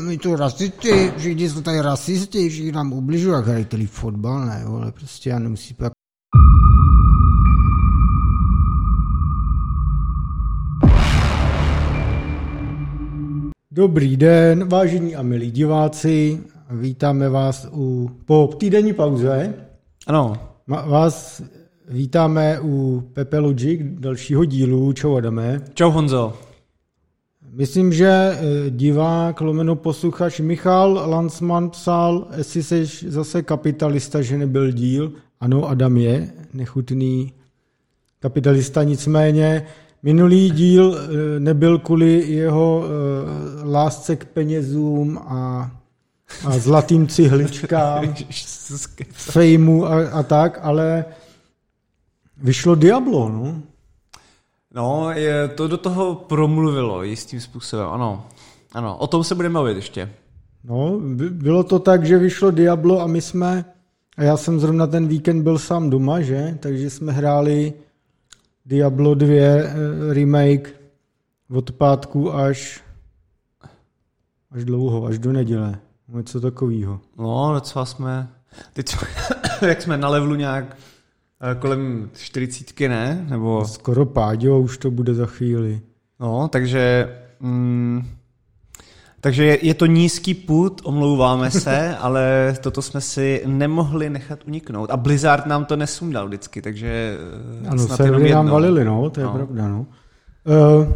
My to rasisti, všichni jsou tady rasisti, všichni nám ubližují, jak hrají tady fotbal, ne, ale prostě já nemusím pak Dobrý den, vážení a milí diváci. Vítáme vás u, po týdenní pauze. Ano. Ma, vás vítáme u Pepe Logic, dalšího dílu. Čau Adame. Čau Honzo. Myslím, že eh, divák, lomeno posluchač Michal Lansman psal, jestli jsi zase kapitalista, že nebyl díl. Ano, Adam je nechutný kapitalista, nicméně minulý díl eh, nebyl kvůli jeho eh, lásce k penězům a, a zlatým cihličkám, fejmu a, a tak, ale vyšlo Diablo, no. No, je, to do toho promluvilo jistým způsobem, ano. Ano, o tom se budeme bavit ještě. No, bylo to tak, že vyšlo Diablo a my jsme, a já jsem zrovna ten víkend byl sám doma, že? Takže jsme hráli Diablo 2 eh, remake od pátku až až dlouho, až do neděle. Něco takového. No, docela jsme, teď jsme, jak jsme na levelu nějak kolem 40, ne? Nebo... Skoro pádio, už to bude za chvíli. No, takže... Mm, takže je, je to nízký put, omlouváme se, ale toto jsme si nemohli nechat uniknout. A Blizzard nám to nesundal vždycky, takže eh, ano, snad jenom nám valili, no, to je no. pravda, no. Uh,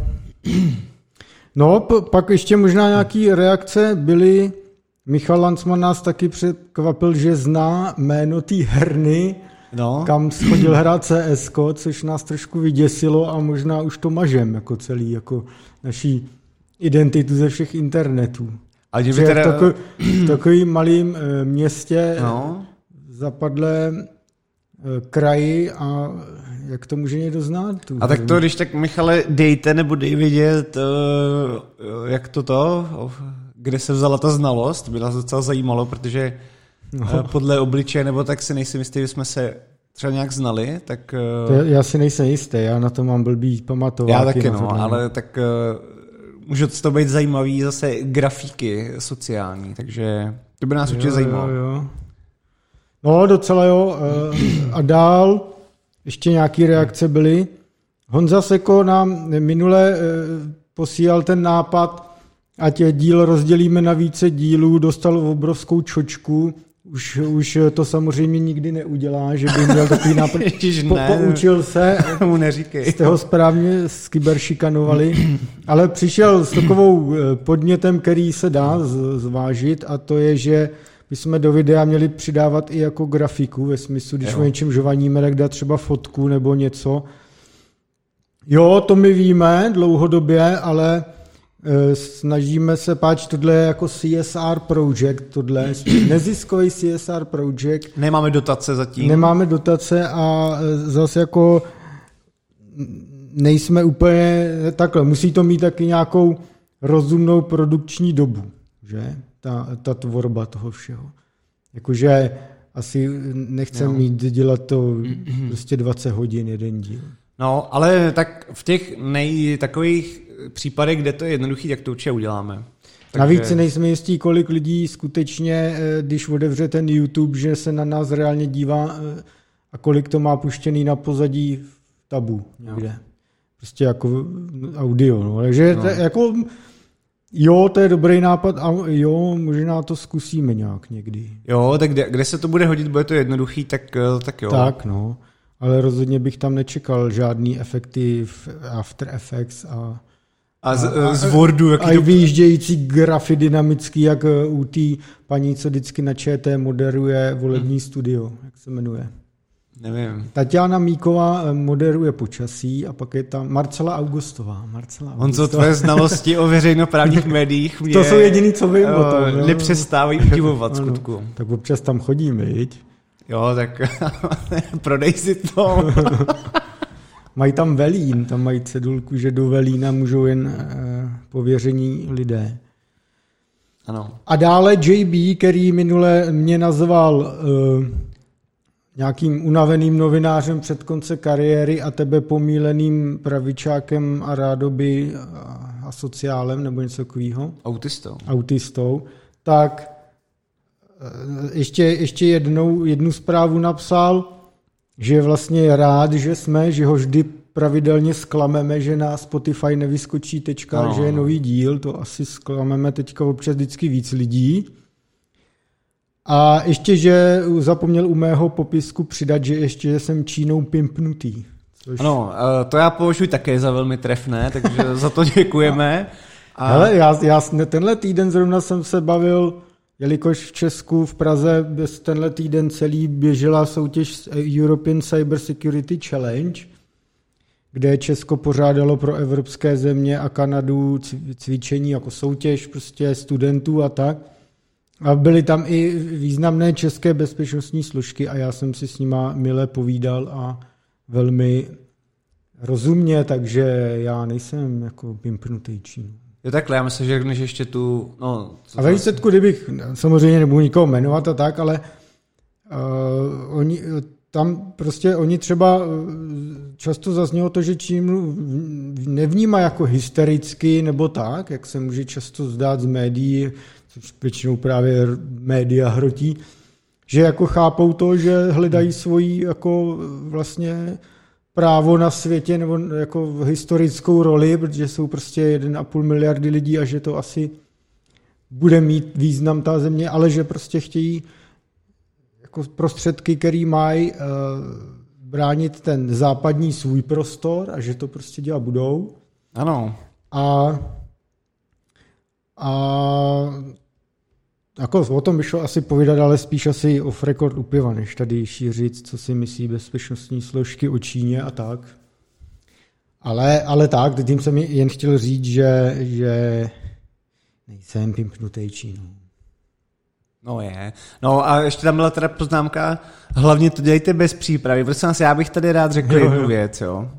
no, p- pak ještě možná nějaký reakce byly, Michal Lansman nás taky překvapil, že zná jméno té herny, no. kam schodil hrát CS, což nás trošku vyděsilo a možná už to mažem jako celý, jako naší identitu ze všech internetů. A že teda... v takový, takovým malým e, městě no. zapadlé e, kraji a jak to může někdo znát? Tu a tak to, když tak Michale, dejte nebo dej vidět, jak to to, kde se vzala ta znalost, by nás docela zajímalo, protože no. podle obličeje, nebo tak si nejsem jistý, že jsme se třeba nějak znali, tak... Já, já si nejsem jistý, já na to mám blbý pamatováky. Já taky, no, ale tak může to být zajímavý zase grafiky sociální, takže to by nás určitě zajímalo. Jo, jo. No, docela jo. Eh, a dál ještě nějaké reakce byly. Honza Seko nám minule eh, posílal ten nápad, ať díl rozdělíme na více dílů, dostal obrovskou čočku, už, už to samozřejmě nikdy neudělá, že by měl takový nápad. po, poučil se, mu neříkej. jste ho správně skyberšikanovali, ale přišel s takovou eh, podnětem, který se dá zvážit a to je, že bychom do videa měli přidávat i jako grafiku, ve smyslu, když jo. o něčem žovaníme, tak dát třeba fotku nebo něco. Jo, to my víme dlouhodobě, ale snažíme se, páč, tohle je jako CSR project, tohle neziskový CSR project. Nemáme dotace zatím. Nemáme dotace a eh, zase jako nejsme úplně takhle. Musí to mít taky nějakou rozumnou produkční dobu, že? Ta, ta tvorba toho všeho. Jakože asi nechcem no. mít dělat to prostě 20 hodin jeden díl. No, ale tak v těch nej takových případech, kde to je jednoduchý, tak to určitě uděláme. Takže... Navíc si nejsme jistí, kolik lidí skutečně, eh, když otevře ten YouTube, že se na nás reálně dívá eh, a kolik to má puštěný na pozadí v tabu někde. No. Prostě jako audio. No. Takže no. To, jako, jo, to je dobrý nápad a jo, možná to zkusíme nějak někdy. Jo, tak kde, kde se to bude hodit, bude to jednoduchý, tak, eh, tak jo. Tak, no. Ale rozhodně bych tam nečekal žádný efekty v After Effects a a z, a, z Wordu. Jaký a to... vyjíždějící grafy dynamický, jak eh, u té paní, co vždycky na ČT moderuje volební hmm. studio, jak se jmenuje. Nevím. Tatiana Míková eh, moderuje počasí a pak je tam Marcela Augustová. Marcela Augustová. Honzo, tvoje znalosti o veřejnoprávních médiích mě to jsou jediný, co vím o tom. Eh, nepřestávají udivovat skutku. Tak občas tam chodím, viď? Jo, tak prodej si to. Mají tam velín, tam mají cedulku, že do velína můžou jen uh, pověření lidé. Ano. A dále JB, který minule mě nazval uh, nějakým unaveným novinářem před konce kariéry a tebe pomíleným pravičákem a rádoby asociálem nebo něco takového. Autistou. Autistou. Tak eh, ještě, ještě jednou, jednu zprávu napsal, že je vlastně rád, že jsme, že ho vždy pravidelně sklameme, že na Spotify nevyskočí tečka, no. že je nový díl, to asi sklameme teďka občas vždycky víc lidí. A ještě, že zapomněl u mého popisku přidat, že ještě jsem Čínou pimpnutý. Což... Ano, eh, to já považuji také za velmi trefné, takže za to děkujeme. A... Hele, já, já tenhle týden zrovna jsem se bavil, jelikož v Česku, v Praze tenhle týden celý běžela soutěž European Cyber Security Challenge, kde Česko pořádalo pro evropské země a Kanadu cvičení jako soutěž prostě studentů a tak. A byly tam i významné české bezpečnostní složky a já jsem si s nima milé povídal a velmi rozumně, takže já nejsem jako vympnutý Čínu. Jo takhle, já myslím, že řekneš ještě tu... No, a ve výsledku, kdybych, samozřejmě nebudu nikoho jmenovat a tak, ale uh, oni, tam prostě oni třeba často zaznělo to, že Čínu nevnímá jako hystericky nebo tak, jak se může často zdát z médií, což většinou právě média hrotí, že jako chápou to, že hledají svoji jako vlastně právo na světě nebo jako historickou roli, protože jsou prostě 1,5 miliardy lidí a že to asi bude mít význam ta země, ale že prostě chtějí jako prostředky, které mají uh, bránit ten západní svůj prostor a že to prostě dělat budou. Ano. A, a jako o tom by šlo asi povídat, ale spíš asi off record u piva, než tady šířit, co si myslí bezpečnostní složky o Číně a tak. Ale, ale tak, tím jsem jen chtěl říct, že, že nejsem pimpnutý Čínou. No je. No a ještě tam byla teda poznámka, hlavně to dělejte bez přípravy. Prosím vás, já bych tady rád řekl jo, jednu jo. věc, jo.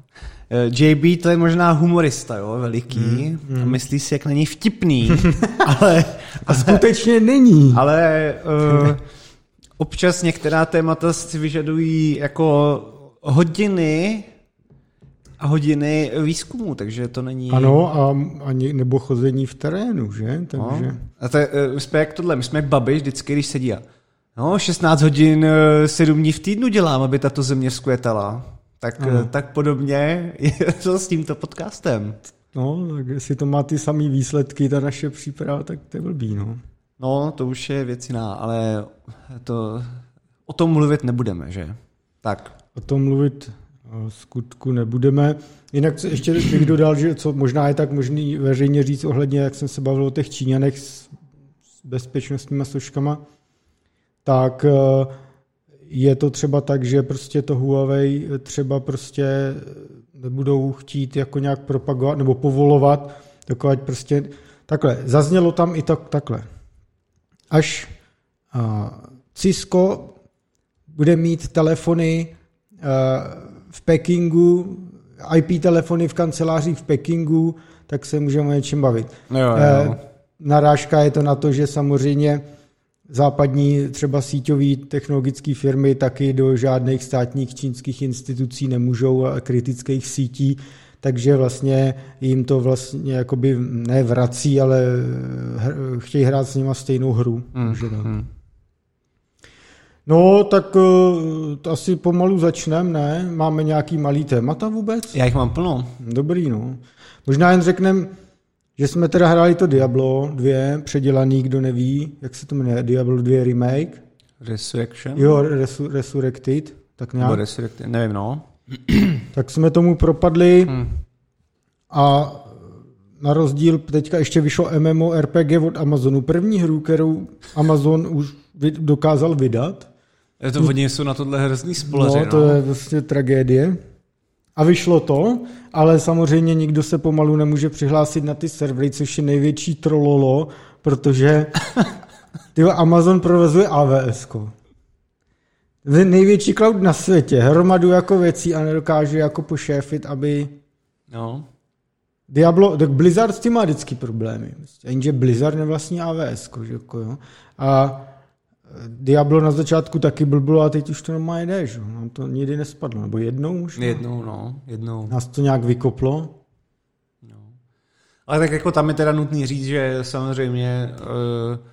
Eh, JB to je možná humorista, jo, veliký. Mm, mm. A myslí si, jak není vtipný, ale... A skutečně není. Ale uh, občas některá témata si vyžadují jako hodiny a hodiny výzkumu, takže to není... Ano, a ani, nebo chození v terénu, že? Takže... No. A to eh, my jsme jak tohle, my jsme jak babiš vždycky, když sedí a no, 16 hodin, 7 dní v týdnu dělám, aby tato země vzkvětala. Tak, tak podobně je to s tímto podcastem. No, tak jestli to má ty samé výsledky, ta naše příprava, tak to je blbý, no. No, to už je věc jiná, ale to, o tom mluvit nebudeme, že? Tak. O tom mluvit skutku nebudeme. Jinak ještě bych dodal, že co možná je tak možný veřejně říct ohledně, jak jsem se bavil o těch Číňanech s bezpečnostníma složkama, tak je to třeba tak, že prostě to Huawei třeba prostě nebudou chtít jako nějak propagovat nebo povolovat, takové prostě takhle, zaznělo tam i tak, takhle. Až uh, Cisco bude mít telefony uh, v Pekingu, IP telefony v kancelářích v Pekingu, tak se můžeme o něčem bavit. Jo, jo. Uh, narážka je to na to, že samozřejmě západní třeba síťové technologické firmy taky do žádných státních čínských institucí nemůžou a kritických sítí, takže vlastně jim to vlastně jakoby nevrací, ale chtějí hrát s nima stejnou hru. Mm, mm. No, tak uh, to asi pomalu začneme, ne? Máme nějaký malý témata vůbec? Já jich mám plno. Dobrý, no. Možná jen řekneme, že jsme teda hráli to Diablo 2, předělaný, kdo neví, jak se to jmenuje, Diablo 2 Remake. Resurrection? Jo, resu, Resurrected, tak nějak. Resurrected, nevím, no. tak jsme tomu propadli hmm. a na rozdíl teďka ještě vyšlo MMORPG od Amazonu. První hru, kterou Amazon už dokázal vydat. Je to hodně jsou na tohle hrozný spoleři, no, to no. je vlastně tragédie. A vyšlo to, ale samozřejmě nikdo se pomalu nemůže přihlásit na ty servery, což je největší trololo, protože tyjo, Amazon provozuje AWS. -ko. Největší cloud na světě, hromadu jako věcí a nedokáže jako pošéfit, aby... No. Diablo, tak Blizzard s tím má vždycky problémy. Jenže Blizzard nevlastní AWS, jako, jo. A Diablo na začátku taky blblo a teď už to normálně jde, že? Nám to nikdy nespadlo, nebo jednou už? Jednou, no, jednou. Nás to nějak vykoplo. No. Ale tak jako tam je teda nutný říct, že samozřejmě uh,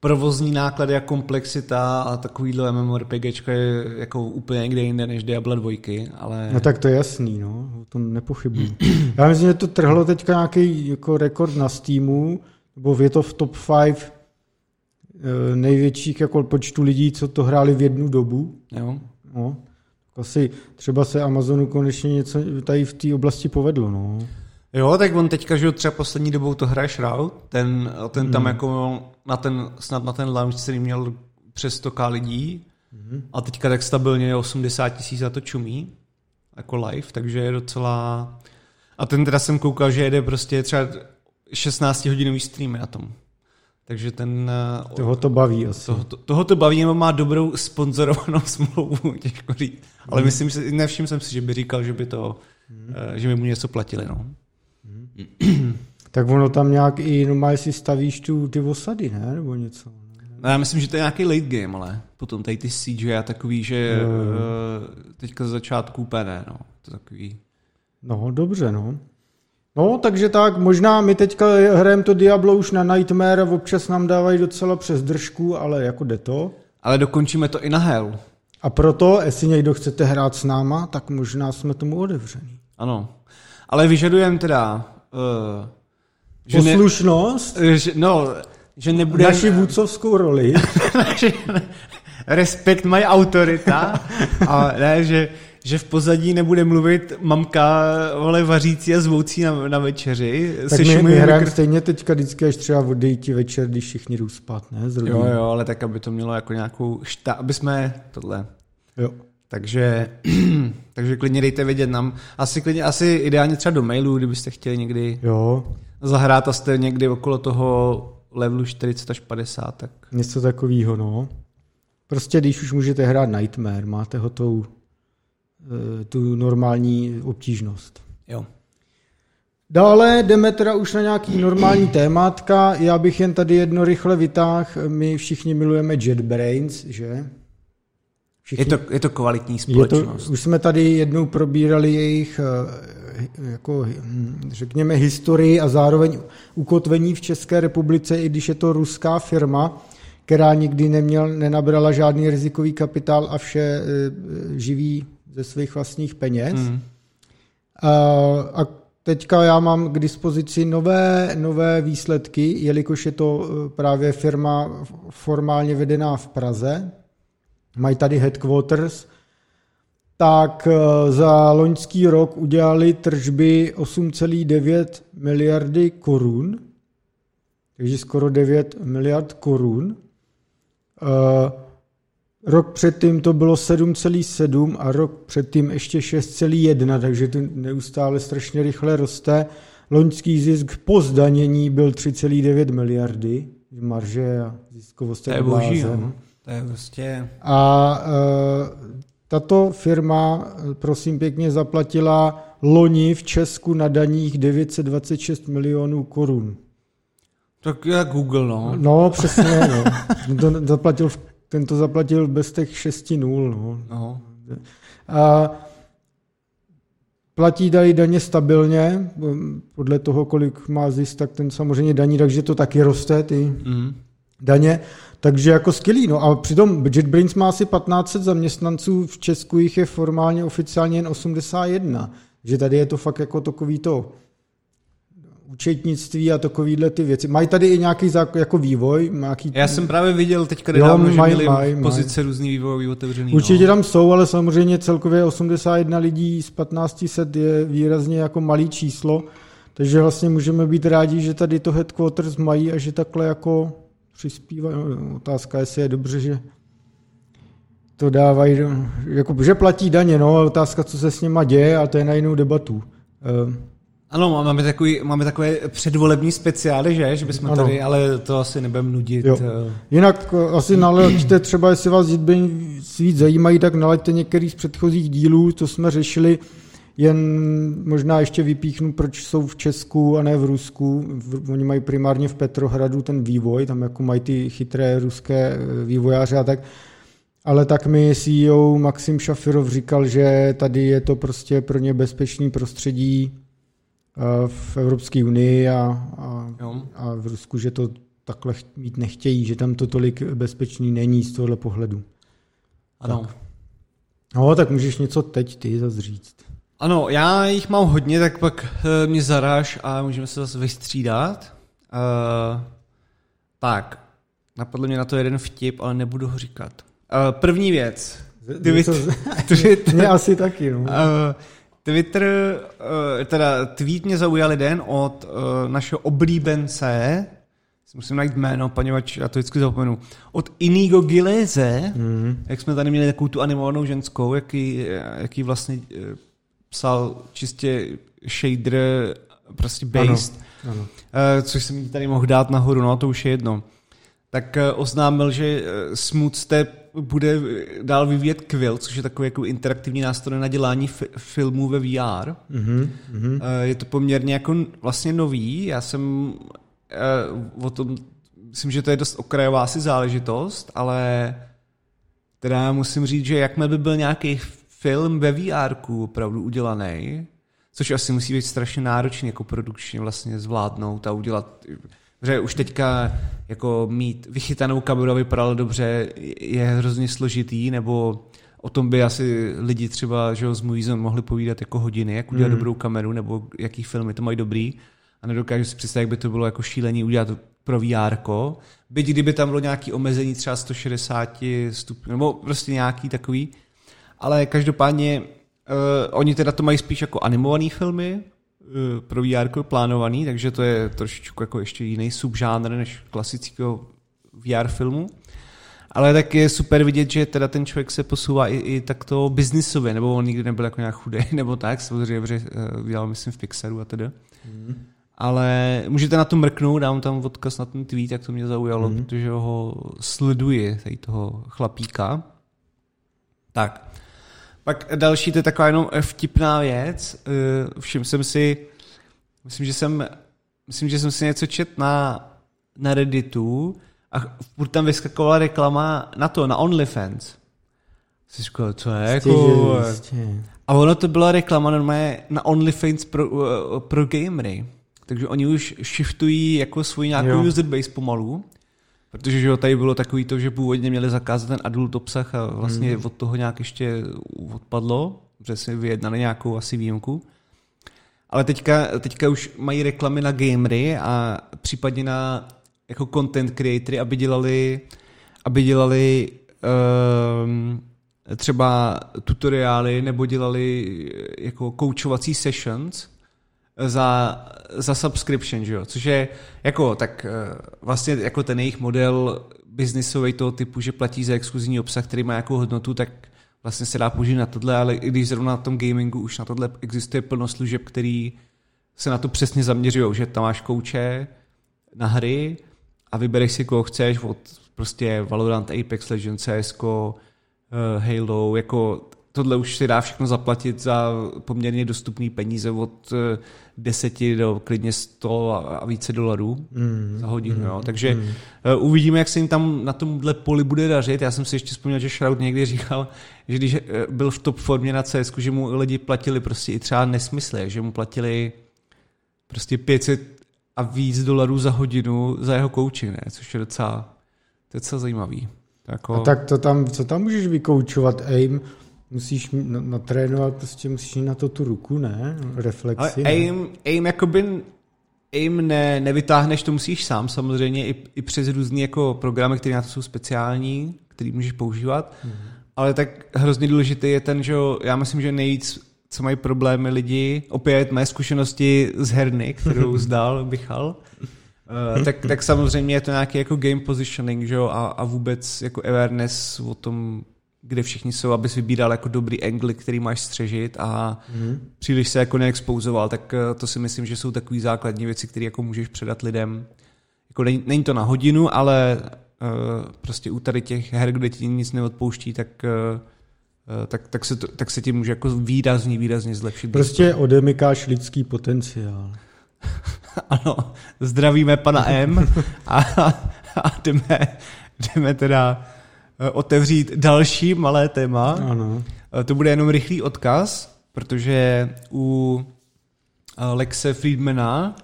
provozní náklady a komplexita a takovýhle MMORPGčka je jako úplně někde jinde než Diablo 2, ale... No tak to je jasný, no, o tom nepochybuji. Já myslím, že to trhlo teďka nějaký jako rekord na Steamu, nebo je to v top 5 eh, největších jako počtu lidí, co to hráli v jednu dobu. Jo. No. Asi třeba se Amazonu konečně něco tady v té oblasti povedlo. No. Jo, tak on teďka, že třeba poslední dobou to hraje Shroud, ten, ten tam hmm. jako na ten, snad na ten launch který měl přes 100 lidí hmm. a teďka tak stabilně je 80 tisíc za to čumí, jako live, takže je docela... A ten teda jsem koukal, že jede prostě třeba 16 hodinový streamy na tom. Takže ten... Eh, toho to baví asi. Toho, to, toho to baví, nebo má dobrou sponzorovanou smlouvu, těžko říct. Ale hmm. myslím, že nevšiml jsem si, že by říkal, že by to, hmm. že by mu něco platili. No. tak ono tam nějak i normálně si stavíš tu, ty osady, ne? Nebo něco. No, já myslím, že to je nějaký late game, ale potom tady ty CGI a takový, že no. teďka z začátku úplně ne, no. To takový... No, dobře, no. No, takže tak, možná my teďka hrajeme to Diablo už na Nightmare a občas nám dávají docela přes držku, ale jako jde to. Ale dokončíme to i na Hell. A proto, jestli někdo chcete hrát s náma, tak možná jsme tomu otevření. Ano. Ale vyžadujeme teda Uh, že Poslušnost? Ne, že, no, že nebude... Naši vůdcovskou roli. respekt mají autorita. a ne, že, že v pozadí nebude mluvit mamka vole vařící a zvoucí na, na večeři. Tak my, my hrajeme mikro... stejně teďka vždycky až třeba od večer, když všichni jdou spát, ne? Jo, jo, ale tak, aby to mělo jako nějakou šta, aby jsme tohle. Jo. Takže, takže klidně dejte vědět nám. Asi, klidně, asi ideálně třeba do mailu, kdybyste chtěli někdy jo. zahrát a jste někdy okolo toho levelu 40 až 50. Tak... Něco takového, no. Prostě když už můžete hrát Nightmare, máte hotovou tu normální obtížnost. Jo. Dále jdeme teda už na nějaký normální témátka. Já bych jen tady jedno rychle vytáhl. My všichni milujeme JetBrains, že? Všichni, je, to, je to kvalitní společnost. Je to, už jsme tady jednou probírali jejich, eh, jako, hm, řekněme, historii a zároveň ukotvení v České republice, i když je to ruská firma, která nikdy neměl, nenabrala žádný rizikový kapitál a vše eh, živí ze svých vlastních peněz. Mm. A, a teďka já mám k dispozici nové, nové výsledky, jelikož je to eh, právě firma formálně vedená v Praze, mají tady headquarters, tak eh, za loňský rok udělali tržby 8,9 miliardy korun, takže skoro 9 miliard korun. Eh, rok předtím to bylo 7,7 a rok předtím ještě 6,1, takže to neustále strašně rychle roste. Loňský zisk po zdanění byl 3,9 miliardy, marže a ziskovost je boží, no. To je prostě... A uh, tato firma, prosím pěkně, zaplatila loni v Česku na daních 926 milionů korun. Tak jak Google, no. No, přesně, no. To zaplatil, ten to zaplatil bez těch 6 nul, no. no. A platí dají daně stabilně, podle toho, kolik má zisk, tak ten samozřejmě daní, takže to taky roste, ty mm. daně. Takže jako skvělý. No a přitom JetBrains má asi 1500 zaměstnanců, v Česku jich je formálně oficiálně jen 81. Že tady je to fakt jako takový to účetnictví a takovýhle ty věci. Mají tady i nějaký jako vývoj? Nějaký... Já jsem právě viděl teďka nedávno, že měli maj, pozice maj. různý vývojový otevřený. Určitě no. tam jsou, ale samozřejmě celkově 81 lidí z 1500 je výrazně jako malý číslo, takže vlastně můžeme být rádi, že tady to headquarters mají a že takhle jako přispívají. No, otázka, jestli je dobře, že to dávají, jako, že platí daně, no, otázka, co se s nima děje, a to je na jinou debatu. Ano, máme, takový, máme takové předvolební speciály, že? Že bychom ano. tady, ale to asi nebudeme nudit. Jo. Eh. Jinak eh, asi nalaďte třeba, jestli vás víc zajímají, tak nalaďte některý z předchozích dílů, to jsme řešili, jen možná ještě vypíchnu, proč jsou v Česku a ne v Rusku. Oni mají primárně v Petrohradu ten vývoj, tam jako mají ty chytré ruské eh, vývojáře a tak. Ale tak mi CEO Maxim Šafirov říkal, že tady je to prostě pro ně bezpečný prostředí v Evropské unii a, a, a v Rusku, že to takhle mít nechtějí, že tam to tolik bezpečný není z tohohle pohledu. Ano. Tak. No, tak můžeš něco teď ty zase říct. Ano, já jich mám hodně, tak pak uh, mě zaráž a můžeme se zase vystřídat. Uh, tak, napadl mě na to jeden vtip, ale nebudu ho říkat. Uh, první věc. Twitter. Twitter. Mě asi taky, no. Uh, Twitter, uh, teda tweet mě zaujal jeden od uh, našeho oblíbence, musím najít jméno, poněvadž já to vždycky zapomenu, od Inigo Gileze, mm. jak jsme tady měli takovou tu animovanou ženskou, jaký, jaký vlastně psal čistě shader, prostě based, ano, ano. což jsem tady mohl dát nahoru, no to už je jedno tak eh, oznámil, že eh, Smooth Step bude dál vyvíjet Quill, což je takový jako interaktivní nástroj na dělání fi- filmů ve VR. Mm-hmm. Mhm. Eh, je to poměrně jako vlastně nový. Já jsem o tom, myslím, že to je dost okrajová asi záležitost, ale teda musím říct, že jakmile by byl nějaký film ve VR opravdu udělaný, což asi musí být strašně náročný jako produkčně vlastně zvládnout a udělat že už teďka jako mít vychytanou kameru, aby vypadalo dobře, je hrozně složitý, nebo o tom by asi lidi třeba že z Moviezone mohli povídat jako hodiny, jak udělat mm. dobrou kameru, nebo jaký filmy to mají dobrý. A nedokážu si představit, jak by to bylo jako šílení udělat pro VR. Byť kdyby tam bylo nějaké omezení třeba 160 stupňů, nebo prostě nějaký takový. Ale každopádně uh, oni teda to mají spíš jako animované filmy, pro VR plánovaný, takže to je trošičku jako ještě jiný subžánr než klasického VR filmu. Ale tak je super vidět, že teda ten člověk se posouvá i, i takto biznisově, nebo on nikdy nebyl jako nějak chudý, nebo tak, samozřejmě, že uh, dělal myslím v Pixaru a tedy. Mm. Ale můžete na to mrknout, dám tam odkaz na ten tweet, jak to mě zaujalo, mm. protože ho sleduji, tady toho chlapíka. Tak, pak další, to je taková jenom vtipná věc. Eh, všiml jsem si, myslím, že jsem, myslím, že jsem si něco čet na, na Redditu a furt tam vyskakovala reklama na to, na OnlyFans. Jsi říkal, co je? Jako... A ono to byla reklama normálně na OnlyFans pro, eh, pro gamery. Takže oni už shiftují jako svůj nějakou jo. user base pomalu. Protože že tady bylo takový to, že původně měli zakázat ten adult obsah a vlastně mm. od toho nějak ještě odpadlo, že si vyjednali nějakou asi výjimku. Ale teďka, teďka už mají reklamy na gamery a případně na jako content creatory, aby dělali, aby dělali um, třeba tutoriály nebo dělali jako koučovací sessions, za, za subscription, že jo? což je jako tak eh, vlastně jako ten jejich model biznisový toho typu, že platí za exkluzivní obsah, který má nějakou hodnotu, tak vlastně se dá použít na tohle, ale i když zrovna na tom gamingu už na tohle existuje plno služeb, který se na to přesně zaměřují, že tam máš kouče na hry a vybereš si, koho chceš, od prostě Valorant, Apex Legends, CSGO, uh, Halo, jako tohle už si dá všechno zaplatit za poměrně dostupný peníze od 10 eh, do klidně 100 a více dolarů mm, za hodinu. Mm, jo. Takže mm. uvidíme, jak se jim tam na tomhle poli bude dařit. Já jsem si ještě vzpomněl, že Shroud někdy říkal, že když eh, byl v top formě na CS, že mu lidi platili prostě i třeba nesmysly, že mu platili prostě 500 a víc dolarů za hodinu za jeho coaching, ne? což je docela, docela zajímavý. Jako... A tak to tam, co tam můžeš vykoučovat? Aim, musíš natrénovat, prostě musíš na to tu ruku, ne? Reflexi. Ale aim, ne? aim jakoby aim ne, nevytáhneš, to musíš sám samozřejmě i, i přes různé jako programy, které na to jsou speciální, který můžeš používat. Mm. Ale tak hrozně důležitý je ten, že já myslím, že nejvíc, co mají problémy lidi, opět mé zkušenosti z herny, kterou zdal Michal, Uh, tak, tak samozřejmě je to nějaký jako game positioning, že jo, a, a vůbec jako awareness o tom, kde všichni jsou, abys vybíral jako dobrý angle, který máš střežit a mm. příliš se jako neexpozoval, tak eh, to si myslím, že jsou takové základní věci, které jako můžeš předat lidem. Jako není, není to na hodinu, ale uh, prostě u tady těch her, kde ti nic neodpouští, tak uh, tak, tak, se to, tak se ti může jako výrazně, výrazně zlepšit. Prostě odemykáš lidský potenciál. ano, zdravíme pana M a, a jdeme, jdeme teda otevřít další malé téma. Ano. Eh, to bude jenom rychlý odkaz, protože u Lexe Friedmana,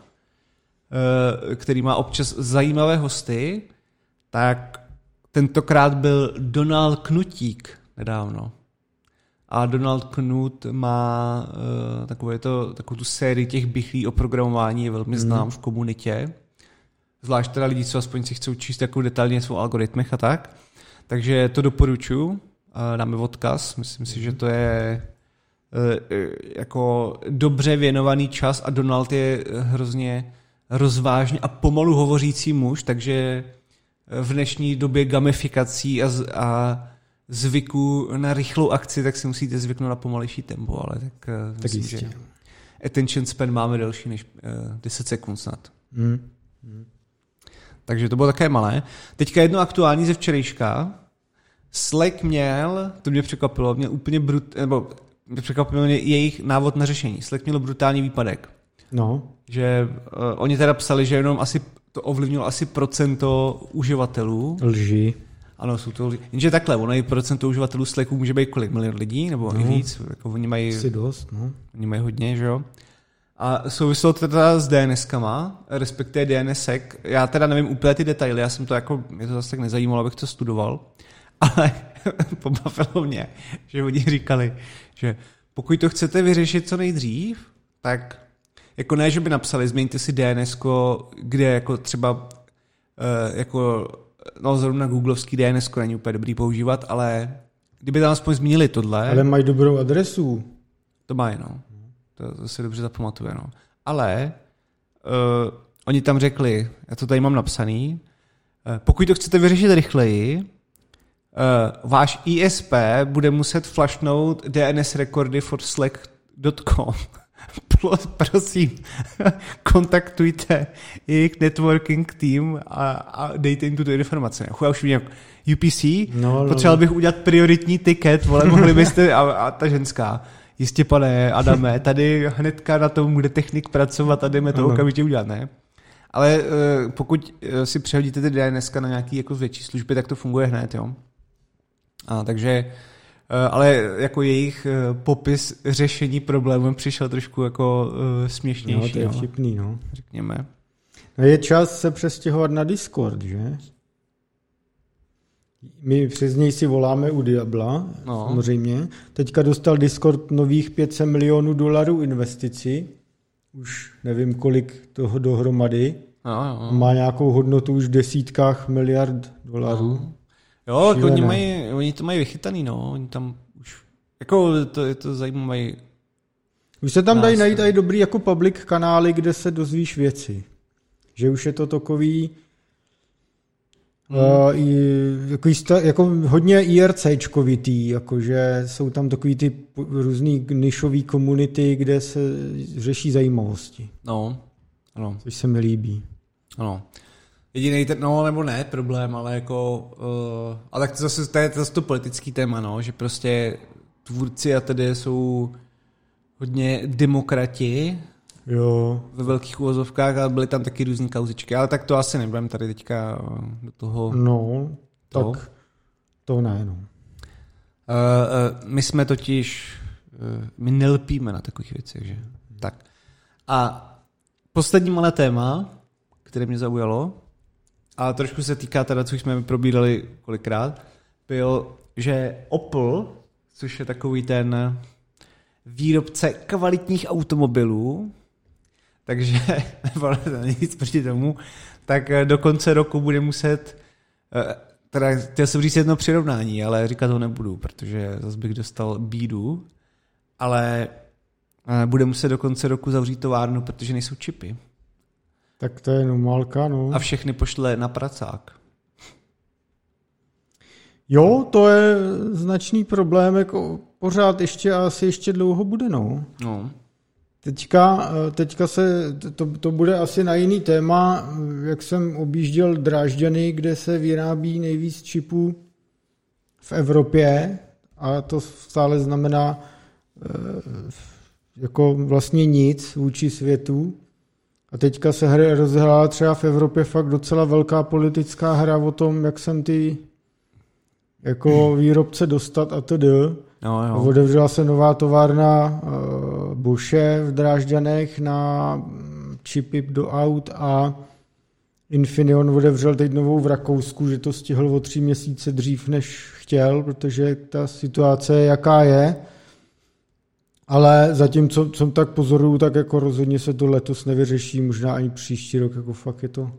který má občas zajímavé hosty, tak tentokrát byl Donald Knutík nedávno. A Donald Knut má uh, takové to, takovou tu sérii těch bychlí o programování, je velmi znám mm. v komunitě. Zvlášť teda lidi, co aspoň si chcou číst jako detailně svou algoritmech a tak. Takže to doporučuji. Uh, dáme odkaz. Myslím si, že to je uh, jako dobře věnovaný čas a Donald je hrozně rozvážně a pomalu hovořící muž, takže v dnešní době gamifikací a, a zvyku na rychlou akci, tak si musíte zvyknout na pomalejší tempo, ale tak, tak myslím, jistě. že attention span máme delší než uh, 10 sekund snad. Mm. Mm. Takže to bylo také malé. Teďka jedno aktuální ze včerejška. Slack měl, to mě překvapilo, měl úplně brut, nebo mě překvapilo mě jejich návod na řešení. Slack měl brutální výpadek. No. Že uh, oni teda psali, že jenom asi to ovlivnilo asi procento uživatelů. Lži. Ano, jsou to lidi. Jenže takhle, ono i procento uživatelů Slacku může být kolik? Milion lidí? Nebo no, i víc? Jako oni mají... Asi dost, no. Oni mají hodně, že jo? A souvislo to teda s DNSkama, respektive DNSek. Já teda nevím úplně ty detaily, já jsem to jako, mě to zase tak nezajímalo, abych to studoval, ale pobavilo mě, že oni říkali, že pokud to chcete vyřešit co nejdřív, tak jako ne, že by napsali, změňte si DNS, kde jako třeba uh, jako no zrovna googlovský DNS není úplně dobrý používat, ale kdyby tam aspoň zmínili tohle... Ale mají dobrou adresu. To mají, no. To, to si dobře zapamatuje, no. Ale uh, oni tam řekli, já to tady mám napsaný, uh, pokud to chcete vyřešit rychleji, uh, váš ISP bude muset flashnout DNS rekordy for slack.com. prosím, kontaktujte jejich networking tým a, a dejte jim tuto informaci. Já už vidím UPC, no, no, potřeboval no. bych udělat prioritní ticket, vole, mohli byste, a, a ta ženská, jistě pane Adame, tady hnedka na tom bude technik pracovat a jdeme to okamžitě udělat, ne? Ale uh, pokud uh, si přehodíte ty DNS na nějaký jako větší služby, tak to funguje hned, jo. A, takže Eh, ale jako jejich eh, popis řešení problému přišel trošku jako uh, směšnější. No, to je vtipný, no. Řekněme. No je čas se přestěhovat na Discord, že? My přes něj si voláme u Diabla, no. samozřejmě. Teďka dostal Discord nových 500 milionů dolarů investici. Už nevím, kolik toho dohromady. No, no. Má nějakou hodnotu už v desítkách miliard dolarů. No. Jo, jako oni, mají, oni to mají vychytaný, no. Oni tam už, jako to, je to zajímavé. Už se tam dají najít i dobrý jako public kanály, kde se dozvíš věci. Že už je to takový hmm. uh, jako, jistá, jako hodně IRCčkovitý, jakože jsou tam takový ty různý nišový komunity, kde se řeší zajímavosti. No, ano. Což se mi líbí. Ano. Jediný ten, no nebo ne problém, ale jako, uh, a tak to zase, to je zase to politický téma, no, že prostě tvůrci a tedy jsou hodně demokrati, Jo. Ve velkých úvozovkách a byly tam taky různé kauzičky, ale tak to asi nebudeme tady teďka eh, do toho. No, to. tak to ne, no. Uh, uh, my jsme totiž, uh, my nelpíme na takových věcech, že? Tak. A poslední malé téma, které mě zaujalo, a trošku se týká teda, co jsme probírali kolikrát, byl, že Opel, což je takový ten výrobce kvalitních automobilů, takže, nic proti tomu, tak do konce roku bude muset, eh, teda chtěl jsem říct jedno přirovnání, ale říkat to nebudu, protože zase bych dostal bídu, ale eh, bude muset do konce roku zavřít továrnu, protože nejsou čipy. Tak to je normálka, no. A všechny pošle na pracák. Jo, to je značný problém, jako pořád ještě a asi ještě dlouho bude, no. no. Teďka, teďka se, to, to bude asi na jiný téma, jak jsem objížděl Drážďany, kde se vyrábí nejvíc čipů v Evropě a to stále znamená eh, jako vlastně nic vůči světu. A teďka se hry rozhrála třeba v Evropě fakt docela velká politická hra o tom, jak sem ty jako výrobce dostat a tedy. No, jo. Otevřela se nová továrna uh, Bosche v Drážďanech na mm, čipy do aut a Infineon otevřel teď novou v Rakousku, že to stihl o tři měsíce dřív, než chtěl, protože ta situace je, jaká je. Ale zatím, co, co tak pozoruju, tak jako rozhodně se to letos nevyřeší, možná ani příští rok, jako fakt je to,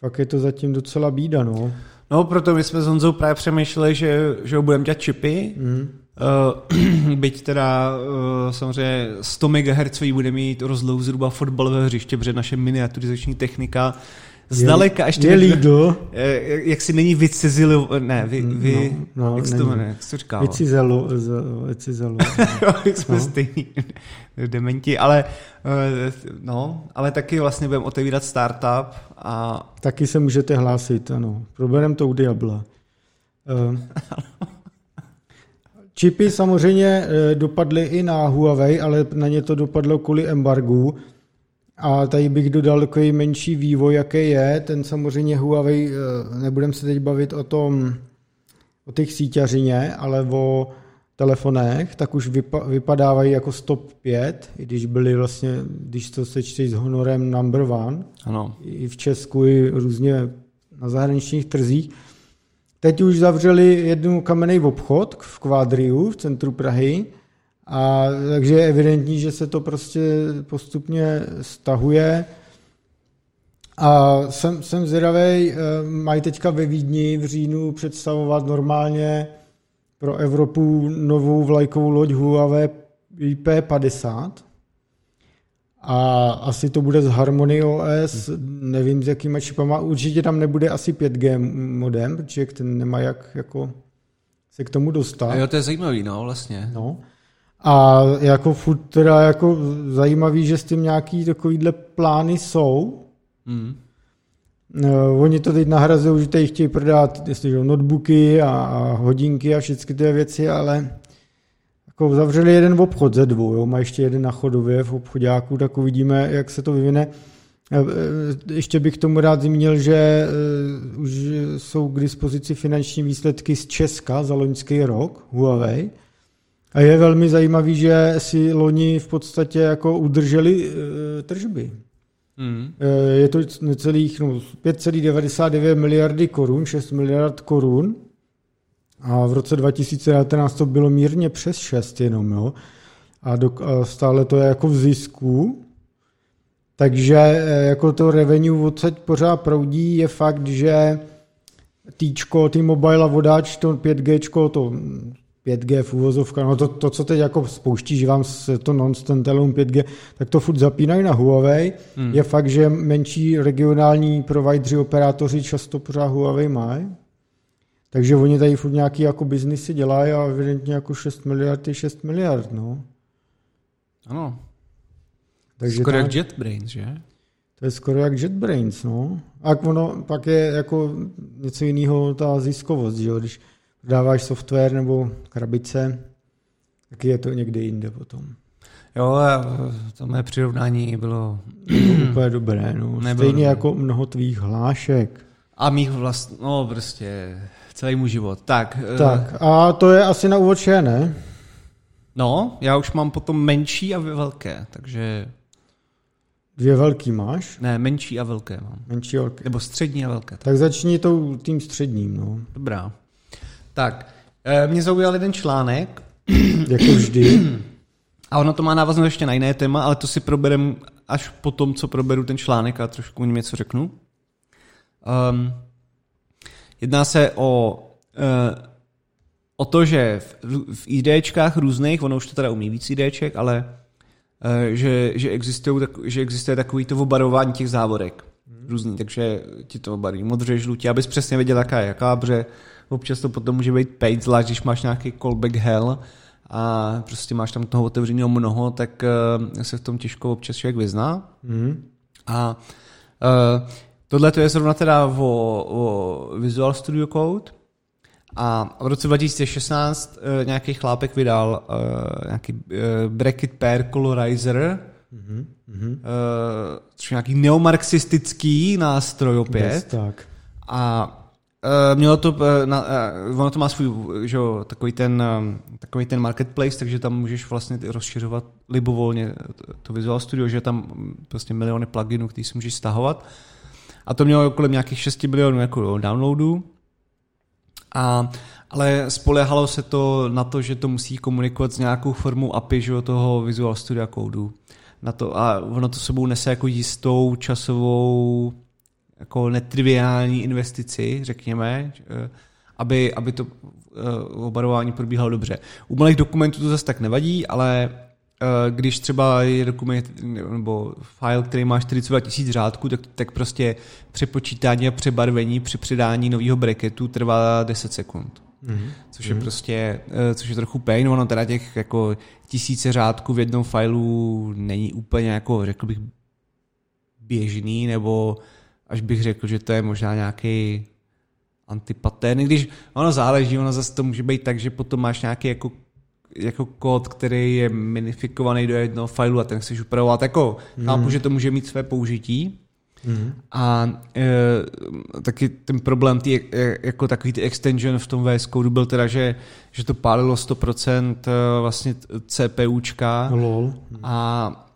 fakt je to zatím docela bída, no. No, proto my jsme s Honzou právě přemýšleli, že, že budeme dělat čipy, mm. Uh, byť teda uh, samozřejmě 100 MHz bude mít rozlohu zhruba fotbalové hřiště, protože naše miniaturizační technika zdaleka ještě... Je Lidl. Jak, jak si není vycizilo... Ne, vy... vy no, no, jak se to jmenuje? Jak se to říká? Vycizelo. Vycizelo. jak jsme no. stejný dementi, ale no, ale taky vlastně budeme otevírat startup a... Taky se můžete hlásit, ano. Probereme to u Diabla. Uh, Čipy samozřejmě eh, dopadly i na Huawei, ale na ně to dopadlo kvůli embargu. A tady bych dodal takový menší vývoj, jaký je. Ten samozřejmě Huawei, eh, nebudeme se teď bavit o tom, o těch síťařině, ale o telefonech, tak už vypa- vypadávají jako stop 5, i když byli vlastně, když to sečteš s honorem number one, ano. i v Česku, i různě na zahraničních trzích. Teď už zavřeli jednu kamenný obchod v Kvádriu v centru Prahy, a takže je evidentní, že se to prostě postupně stahuje. A jsem, jsem zvědavý, eh, mají teďka ve Vídni v říjnu představovat normálně pro Evropu novou vlajkovou loď Huawei IP50. A asi to bude z Harmony OS, nevím s jakýma čipama. Určitě tam nebude asi 5G modem, protože ten nemá jak jako se k tomu dostat. Jo, to je zajímavý, no, vlastně. No. A jako furt teda jako zajímavý, že s tím nějaký takovýhle plány jsou. Mm. No, oni to teď nahrazují, že tady chtějí prodat jestli, notebooky a, a hodinky a všechny ty věci, ale jako zavřeli jeden obchod ze dvou, jo, má ještě jeden na chodově v obchodáku, tak uvidíme, jak se to vyvine. E, e, ještě bych tomu rád zmínil, že už jsou k dispozici finanční výsledky z Česka za loňský rok, Huawei, a je velmi zajímavý, že si loni v podstatě jako udrželi e, tržby. Mm. E, je to necelých no, 5,99 miliardy korun, 6 miliard korun. A v roce 2019 to bylo mírně přes 6 jenom, jo. A, do, a stále to je jako v zisku. Takže e, jako to revenue odsaď pořád proudí, je fakt, že týčko, ty mobile a vodáč, to 5G, to 5G v úvozovkách, no to, to, co teď jako spouští, že vám se to non 5G, tak to furt zapínají na Huawei. Hmm. Je fakt, že menší regionální provideri, operátoři často pořád Huawei mají. Takže oni tady furt nějaký jako biznisy dělají a evidentně jako 6 miliard je 6 miliard, no. Ano. Takže skoro jak JetBrains, že? To je skoro jak JetBrains, no. A ono pak je jako něco jiného ta ziskovost, že jo? Když dáváš software nebo krabice, tak je to někde jinde potom. Jo, to mé přirovnání bylo... úplně dobré, no. Nebylo Stejně dobré. jako mnoho tvých hlášek. A mých vlast... No, prostě celý můj život. Tak. Eh, tak, a to je asi na úvod vše, ne? No, já už mám potom menší a velké, takže... Dvě velký máš? Ne, menší a velké mám. Menší a velké. Nebo střední a velké. Tak začni tou, tím středním, no. Dobrá. Tak, eh, mě zaujal jeden článek. jako vždy. A ono to má návaznost ještě na jiné téma, ale to si proberem až po tom, co proberu ten článek a trošku o něm něco řeknu. Um, jedná se o, uh, o to, že v, v IDčkách různých, ono už to teda umí víc IDček, ale uh, že, že, tak, že existuje takový to obarování těch závorek. Hmm. Různý, takže ti to obarí modře, žlutě, abys přesně věděl, jaká je jaká, protože občas to potom může být paid, zvlášť když máš nějaký callback hell a prostě máš tam toho otevřeného mnoho, tak uh, se v tom těžko občas člověk vyzná. Mm. A uh, tohle to je zrovna teda o, o Visual Studio Code a v roce 2016 uh, nějaký chlápek vydal uh, nějaký uh, bracket pair colorizer, mm-hmm. uh, což je nějaký neomarxistický nástroj opět. Yes, tak. A Uh, mělo to, uh, na, uh, ono to má svůj, že jo, takový ten, uh, takový ten marketplace, takže tam můžeš vlastně rozšiřovat libovolně to, to Visual Studio, že tam prostě miliony pluginů, který si můžeš stahovat. A to mělo kolem nějakých 6 milionů jako downloadů. A, ale spolehalo se to na to, že to musí komunikovat s nějakou formou API že, toho Visual Studio Code. Na to, a ono to sebou nese jako jistou časovou jako netriviální investici, řekněme, eh, aby, aby to eh, obarování probíhalo dobře. U malých dokumentů to zase tak nevadí, ale eh, když třeba je dokument nebo file, který má 42 tisíc řádků, tak, tak prostě přepočítání a přebarvení při přidání nového bracketu trvá 10 sekund. Mm-hmm. Což je mm-hmm. prostě, což je trochu pain, ono teda těch jako tisíce řádků v jednom fileu není úplně jako, řekl bych, běžný, nebo až bych řekl, že to je možná nějaký antipatén, když ono záleží, ono zase to může být tak, že potom máš nějaký jako jako kód, který je minifikovaný do jednoho fileu a ten chceš upravovat. Jako mm. chápu, že to může mít své použití. Mm. A e, taky ten problém tý, e, jako takový ty extension v tom VS Code byl teda, že, že to pálilo 100% e, vlastně CPUčka Lol. a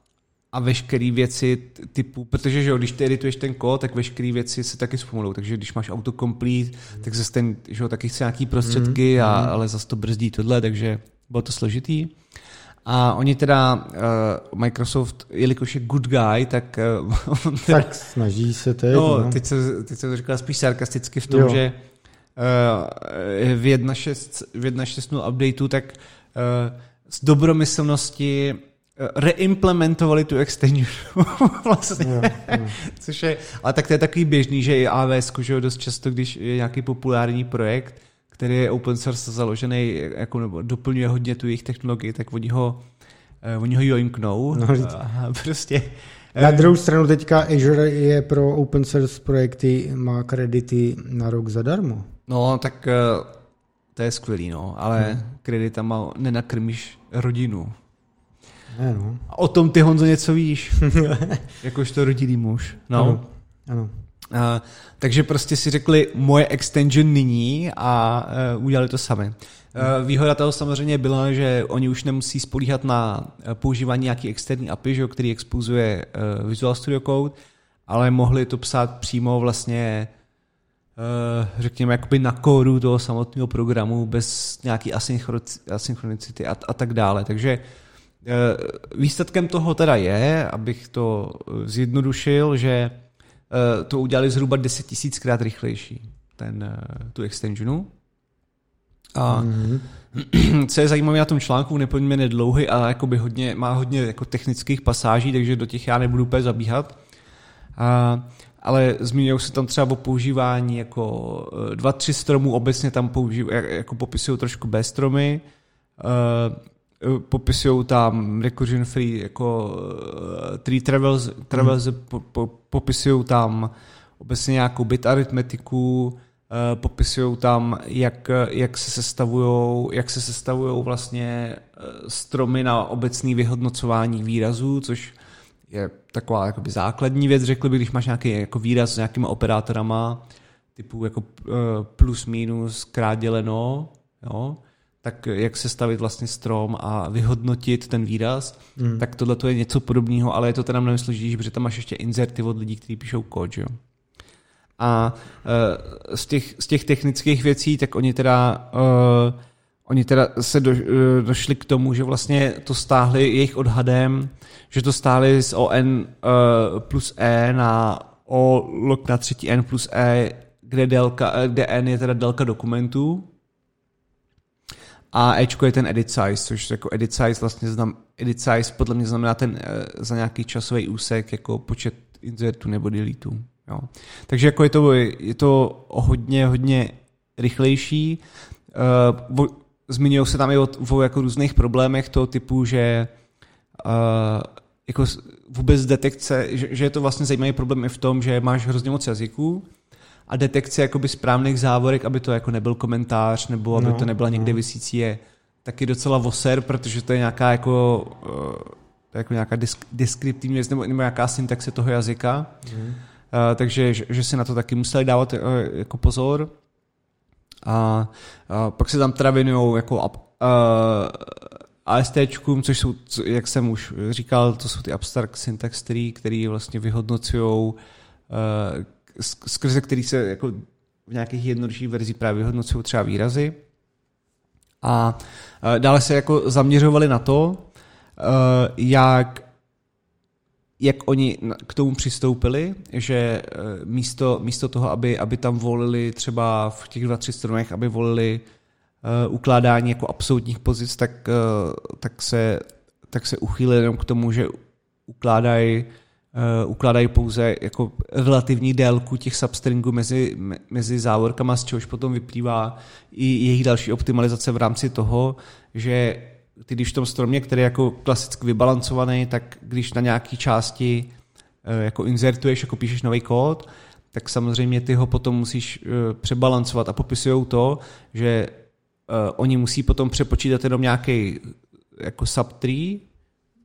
a veškeré věci typu, protože že jo, když ty edituješ ten kód, tak veškeré věci se taky zpomalou, takže když máš autocomplete, tak zase ten, že jo, taky chce nějaký prostředky, mm. a, mm. ale zase to brzdí tohle, takže bylo to složitý. A oni teda, uh, Microsoft, jelikož je good guy, tak... Uh, teda, tak snaží se teď. No, no. Teď, se, teď se to říkal spíš sarkasticky v tom, jo. že uh, v 1.6 updateu, tak uh, z dobromyslnosti reimplementovali tu extension vlastně. Jo, jo. Což je, ale tak to je takový běžný, že i AWS, že dost často, když je nějaký populární projekt, který je open source založený, jako, nebo doplňuje hodně tu jejich technologii, tak oni ho, uh, oni ho joinknou. No, a prostě na druhou stranu teďka Azure je pro open source projekty, má kredity na rok zadarmo. No, tak uh, to je skvělý, no, ale hmm. kreditama nenakrmíš rodinu. Ne, no. A o tom ty, Honzo, něco víš. Jakož to rodilý muž. No. Ano. ano. Uh, takže prostě si řekli moje extension nyní a uh, udělali to sami. Uh, výhoda toho samozřejmě byla, že oni už nemusí spolíhat na používání nějaký externí API, že, který expozuje uh, Visual Studio Code, ale mohli to psát přímo vlastně řekněme jakoby na kódu toho samotného programu bez nějaký asynchronicity a, a tak dále. Takže výsledkem toho teda je, abych to eh, zjednodušil, že eh, to udělali zhruba 10 tisíckrát rychlejší, ten, tu extensionu. A mm-hmm. co je zajímavé na tom článku, nepoměrně dlouhý a jakoby hodně, má hodně jako technických pasáží, takže do těch já nebudu úplně zabíhat. A, ale zmíňují se tam třeba o používání jako dva, tři stromů, obecně tam používají, jako popisují trošku bez stromy, Eh, popisují tam recursion free jako uh, tree travels, travels mm. po, po, popisují tam obecně nějakou bit aritmetiku, uh, popisují tam, jak, jak se sestavují, jak se sestavují vlastně stromy na obecný vyhodnocování výrazů, což je taková jakoby základní věc, řekl bych, když máš nějaký jako výraz s nějakýma operátorama, typu jako plus, minus, krát děleno, jo, tak jak se stavit vlastně strom a vyhodnotit ten výraz, mm. tak tohle je něco podobného, ale je to teda mnohem složitější, protože tam máš ještě inzerty od lidí, kteří píšou kód, jo. A uh, z, těch, z těch technických věcí, tak oni teda, uh, oni teda se do, uh, došli k tomu, že vlastně to stáhli jejich odhadem, že to stáhli z ON uh, plus E na O log na třetí N plus E, kde, délka, kde N je teda délka dokumentů, a Ečko je ten edit size, což jako edit size vlastně znam, edit size podle mě znamená ten uh, za nějaký časový úsek jako počet insertů nebo deleteů. Jo. Takže jako je to, je to hodně, hodně rychlejší. Uh, zmiňují se tam i o, o jako různých problémech toho typu, že uh, jako vůbec detekce, že, že je to vlastně zajímavý problém i v tom, že máš hrozně moc jazyků a detekce jakoby správných závorek, aby to jako nebyl komentář nebo aby no, to nebyla někde no. vysící je taky docela voser, protože to je nějaká jako, uh, jako nějaká disk, deskriptivní věc nebo, nebo nějaká syntaxe toho jazyka. Mm. Uh, takže že, že si na to taky museli dávat uh, jako pozor. A, a pak se tam teda věnují jako uh, ASTčkům, což jsou, jak jsem už říkal, to jsou ty abstract syntax tree, který vlastně vyhodnocují, uh, skrze který se jako v nějakých jednodušších verzích právě vyhodnocují třeba výrazy. A uh, dále se jako zaměřovali na to, uh, jak jak oni k tomu přistoupili, že místo, místo toho, aby, aby tam volili třeba v těch dva, tři stranách, aby volili uh, ukládání jako absolutních pozic, tak, uh, tak, se, tak se uchýlili jenom k tomu, že ukládají uh, ukládají pouze jako relativní délku těch substringů mezi, mezi závorkama, z čehož potom vyplývá i jejich další optimalizace v rámci toho, že ty když v tom stromě, který je jako klasicky vybalancovaný, tak když na nějaké části jako insertuješ, jako píšeš nový kód, tak samozřejmě ty ho potom musíš přebalancovat a popisují to, že oni musí potom přepočítat jenom nějaký jako subtree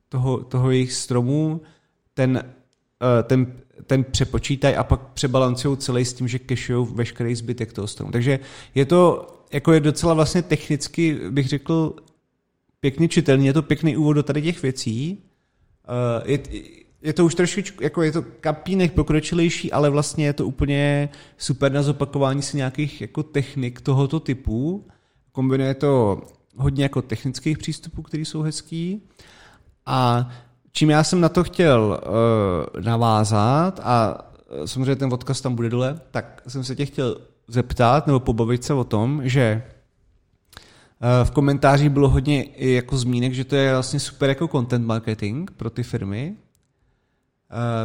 toho, toho jejich stromu, ten, ten, ten přepočítají a pak přebalancují celý s tím, že cacheujou veškerý zbytek toho stromu. Takže je to jako je docela vlastně technicky, bych řekl, pěkně čitelný, je to pěkný úvod do tady těch věcí. Uh, je, je to už trošičku, jako je to kapínek pokročilejší, ale vlastně je to úplně super na zopakování si nějakých jako technik tohoto typu. Kombinuje to hodně jako technických přístupů, které jsou hezký. A čím já jsem na to chtěl uh, navázat, a eh, samozřejmě ten odkaz tam bude dole, tak jsem se tě chtěl zeptat nebo pobavit se o tom, že uh, v komentářích bylo hodně jako zmínek, že to je vlastně super jako content marketing pro ty firmy,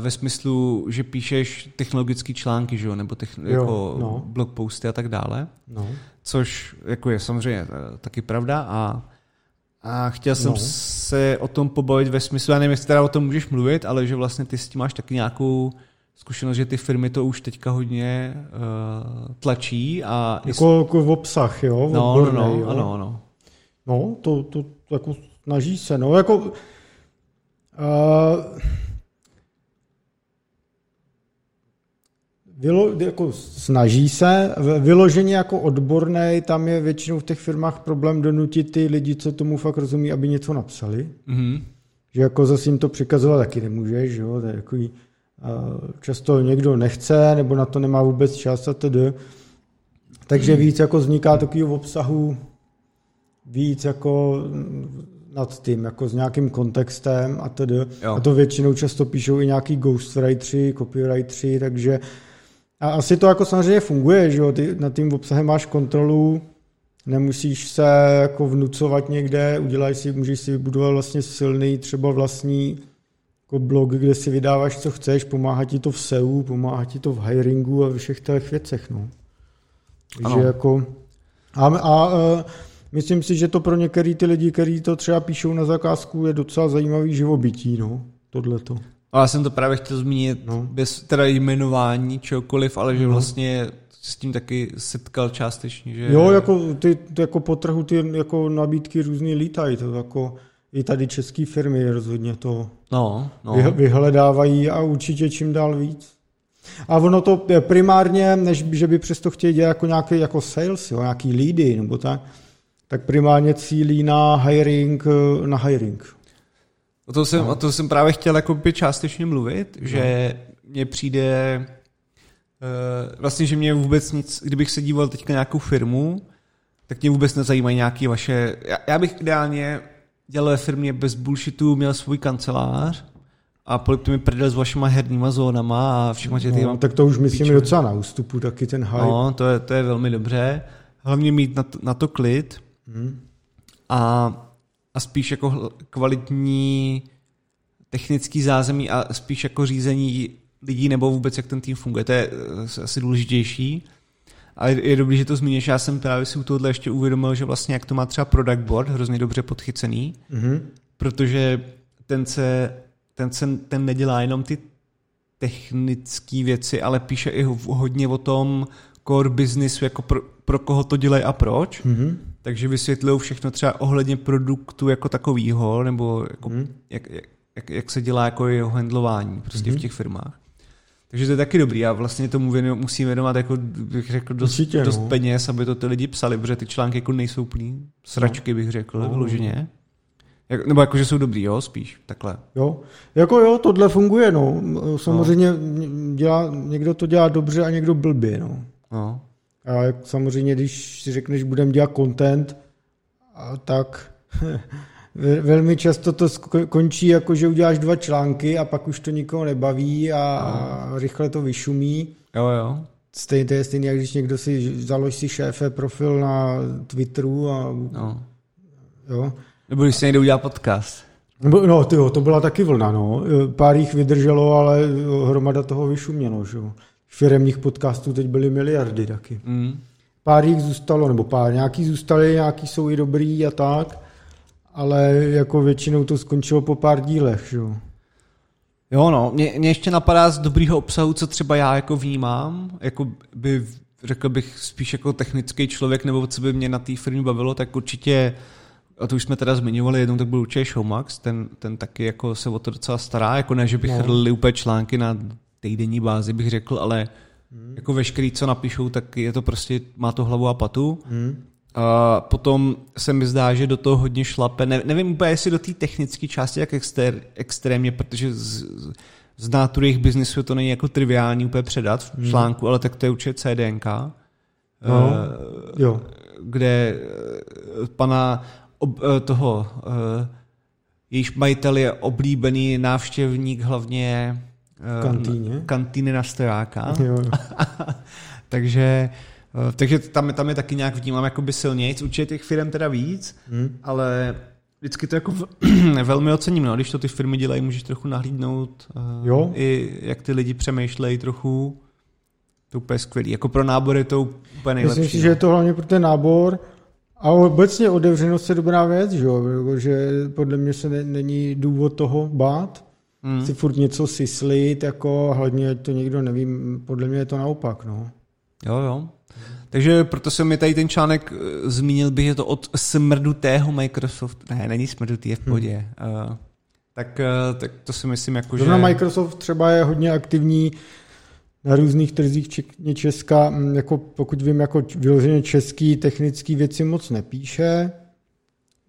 ve smyslu, že píšeš technologické články, že jo, nebo techn- jo, jako no. blog posty a tak dále. No což jako je samozřejmě eh, taky pravda a, a chtěl jsem no. se o tom pobavit ve smyslu, já nevím, jestli teda o tom můžeš mluvit, ale že vlastně ty s tím máš taky nějakou zkušenost, že ty firmy to už teďka hodně uh, tlačí. A jako, jako v obsah, jo? V no, odbornej, no, no, jo? ano, ano. No, to, to, to jako snaží se, no, jako... Uh, Vylo, jako snaží se, vyloženě jako odborný, tam je většinou v těch firmách problém donutit ty lidi, co tomu fakt rozumí, aby něco napsali. Mm-hmm. Že jako zase jim to přikazovat taky nemůžeš, že jo, to je jako, často někdo nechce, nebo na to nemá vůbec čas a tedy. Takže mm. víc jako vzniká takového obsahu víc jako nad tím, jako s nějakým kontextem a tedy. Jo. A to většinou často píšou i nějaký ghostwriteri, copywriteri, takže a asi to jako samozřejmě funguje, že jo, ty nad tím obsahem máš kontrolu, nemusíš se jako vnucovat někde, udělaj si, můžeš si vybudovat vlastně silný třeba vlastní jako blog, kde si vydáváš, co chceš, pomáhá ti to v SEO, pomáhá ti to v hiringu a ve všech těch věcech, no. Takže jako... A, a, a myslím si, že to pro některý ty lidi, kteří to třeba píšou na zakázku, je docela zajímavý živobytí, no, tohleto. Ale já jsem to právě chtěl zmínit no. bez teda jmenování čokoliv, ale že no. vlastně s tím taky setkal částečně. Že... Jo, jako, ty, jako po trhu ty jako nabídky různý lítají, to jako i tady české firmy rozhodně to no, no. vyhledávají a určitě čím dál víc. A ono to primárně, než že by přesto chtěli dělat jako nějaký jako sales, jo, nějaký leady nebo tak, tak primárně cílí na hiring, na hiring. O to jsem, no. o to jsem právě chtěl jako by částečně mluvit, no. že mně přijde uh, vlastně, že mě vůbec nic, kdybych se díval teďka na nějakou firmu, tak mě vůbec nezajímají nějaké vaše... Já, já bych ideálně dělal ve firmě bez bullshitu, měl svůj kancelář a polip mi prdel s vašima herníma zónama a všechno tě no, Tak to už myslím píčové. docela na ústupu, taky ten hype. No, to je, to je velmi dobře. Hlavně mít na to, na to klid. Hmm. A a spíš jako kvalitní technický zázemí a spíš jako řízení lidí nebo vůbec jak ten tým funguje. To je eh, asi důležitější. A je dobrý, že to zmíníš. Já jsem právě si u tohohle ještě uvědomil, že vlastně jak to má třeba product board, hrozně dobře podchycený, mm-hmm. protože ten se, ten se ten nedělá jenom ty technické věci, ale píše i hodně o tom core business, jako pro, pro koho to dělají a proč. Mm-hmm takže vysvětlují všechno třeba ohledně produktu jako takového, nebo jako, hmm. jak, jak, jak se dělá jako jeho handlování prostě hmm. v těch firmách. Takže to je taky dobrý a vlastně tomu věnu, musím věnovat jako, bych řekl, dost, Určitě, dost no. peněz, aby to ty lidi psali, protože ty články jako nejsou úplný sračky, bych řekl, no. vyloženě. Jak, nebo jako, že jsou dobrý, jo, spíš, takhle. Jo, jako jo, tohle funguje, no. Samozřejmě no. Dělá, někdo to dělá dobře a někdo blbě, no. no. A jak samozřejmě, když si řekneš, budeme dělat content, tak velmi často to končí jako, že uděláš dva články a pak už to nikoho nebaví a, a rychle to vyšumí. Jo, jo. Stejně, to je stejný, jak když někdo si založí si šéfe profil na Twitteru a no. jo. Nebo když si někdo udělá podcast. No, tyjo, to byla taky vlna, no. Pár jich vydrželo, ale hromada toho vyšumělo, že jo. Firemních podcastů teď byly miliardy taky. Mm. Pár jich zůstalo, nebo pár, nějaký zůstali, nějaký jsou i dobrý a tak, ale jako většinou to skončilo po pár dílech, že jo. Jo, no, mě, mě ještě napadá z dobrýho obsahu, co třeba já jako vnímám, jako by řekl bych spíš jako technický člověk, nebo co by mě na té firmě bavilo, tak určitě a to už jsme teda zmiňovali, jednou tak byl určitě Showmax, ten, ten taky jako se o to docela stará, jako ne, že bych no. chrlili úplně články na týdenní bázi, bych řekl, ale hmm. jako veškerý, co napíšou, tak je to prostě, má to hlavu a patu. Hmm. A potom se mi zdá, že do toho hodně šlape, ne, nevím úplně, jestli do té technické části jak exter, extrémně, protože z, z nátury jejich biznisu to není jako triviální úplně předat v hmm. článku, ale tak to je určitě CDNK. No, uh, jo. Kde pana ob, eh, toho, uh, jejíž majitel je oblíbený návštěvník hlavně kantýně. kantýny na stojáka. takže takže tam, tam je taky nějak vnímám jakoby silnějc. Určitě těch firm teda víc, hmm. ale vždycky to jako velmi ocením, no. když to ty firmy dělají, můžeš trochu nahlídnout uh, jo. i jak ty lidi přemýšlejí trochu. To úplně skvělý. Jako pro nábor je to úplně nejlepší. Myslím si, no. že je to hlavně pro ten nábor, a obecně otevřenost je dobrá věc, že, jo? že podle mě se ne, není důvod toho bát. Mm. Si furt něco syslit, jako hlavně to někdo neví, podle mě je to naopak. No. Jo, jo. Takže proto jsem mi tady ten článek eh, zmínil, bych je to od smrdutého Microsoft. Ne, není smrdutý, je v podě. Hmm. Uh, tak, uh, tak to si myslím, jako, Zrovna že... Microsoft třeba je hodně aktivní na různých trzích, včetně Česka, mm, jako pokud vím, jako vyloženě český technický věci moc nepíše,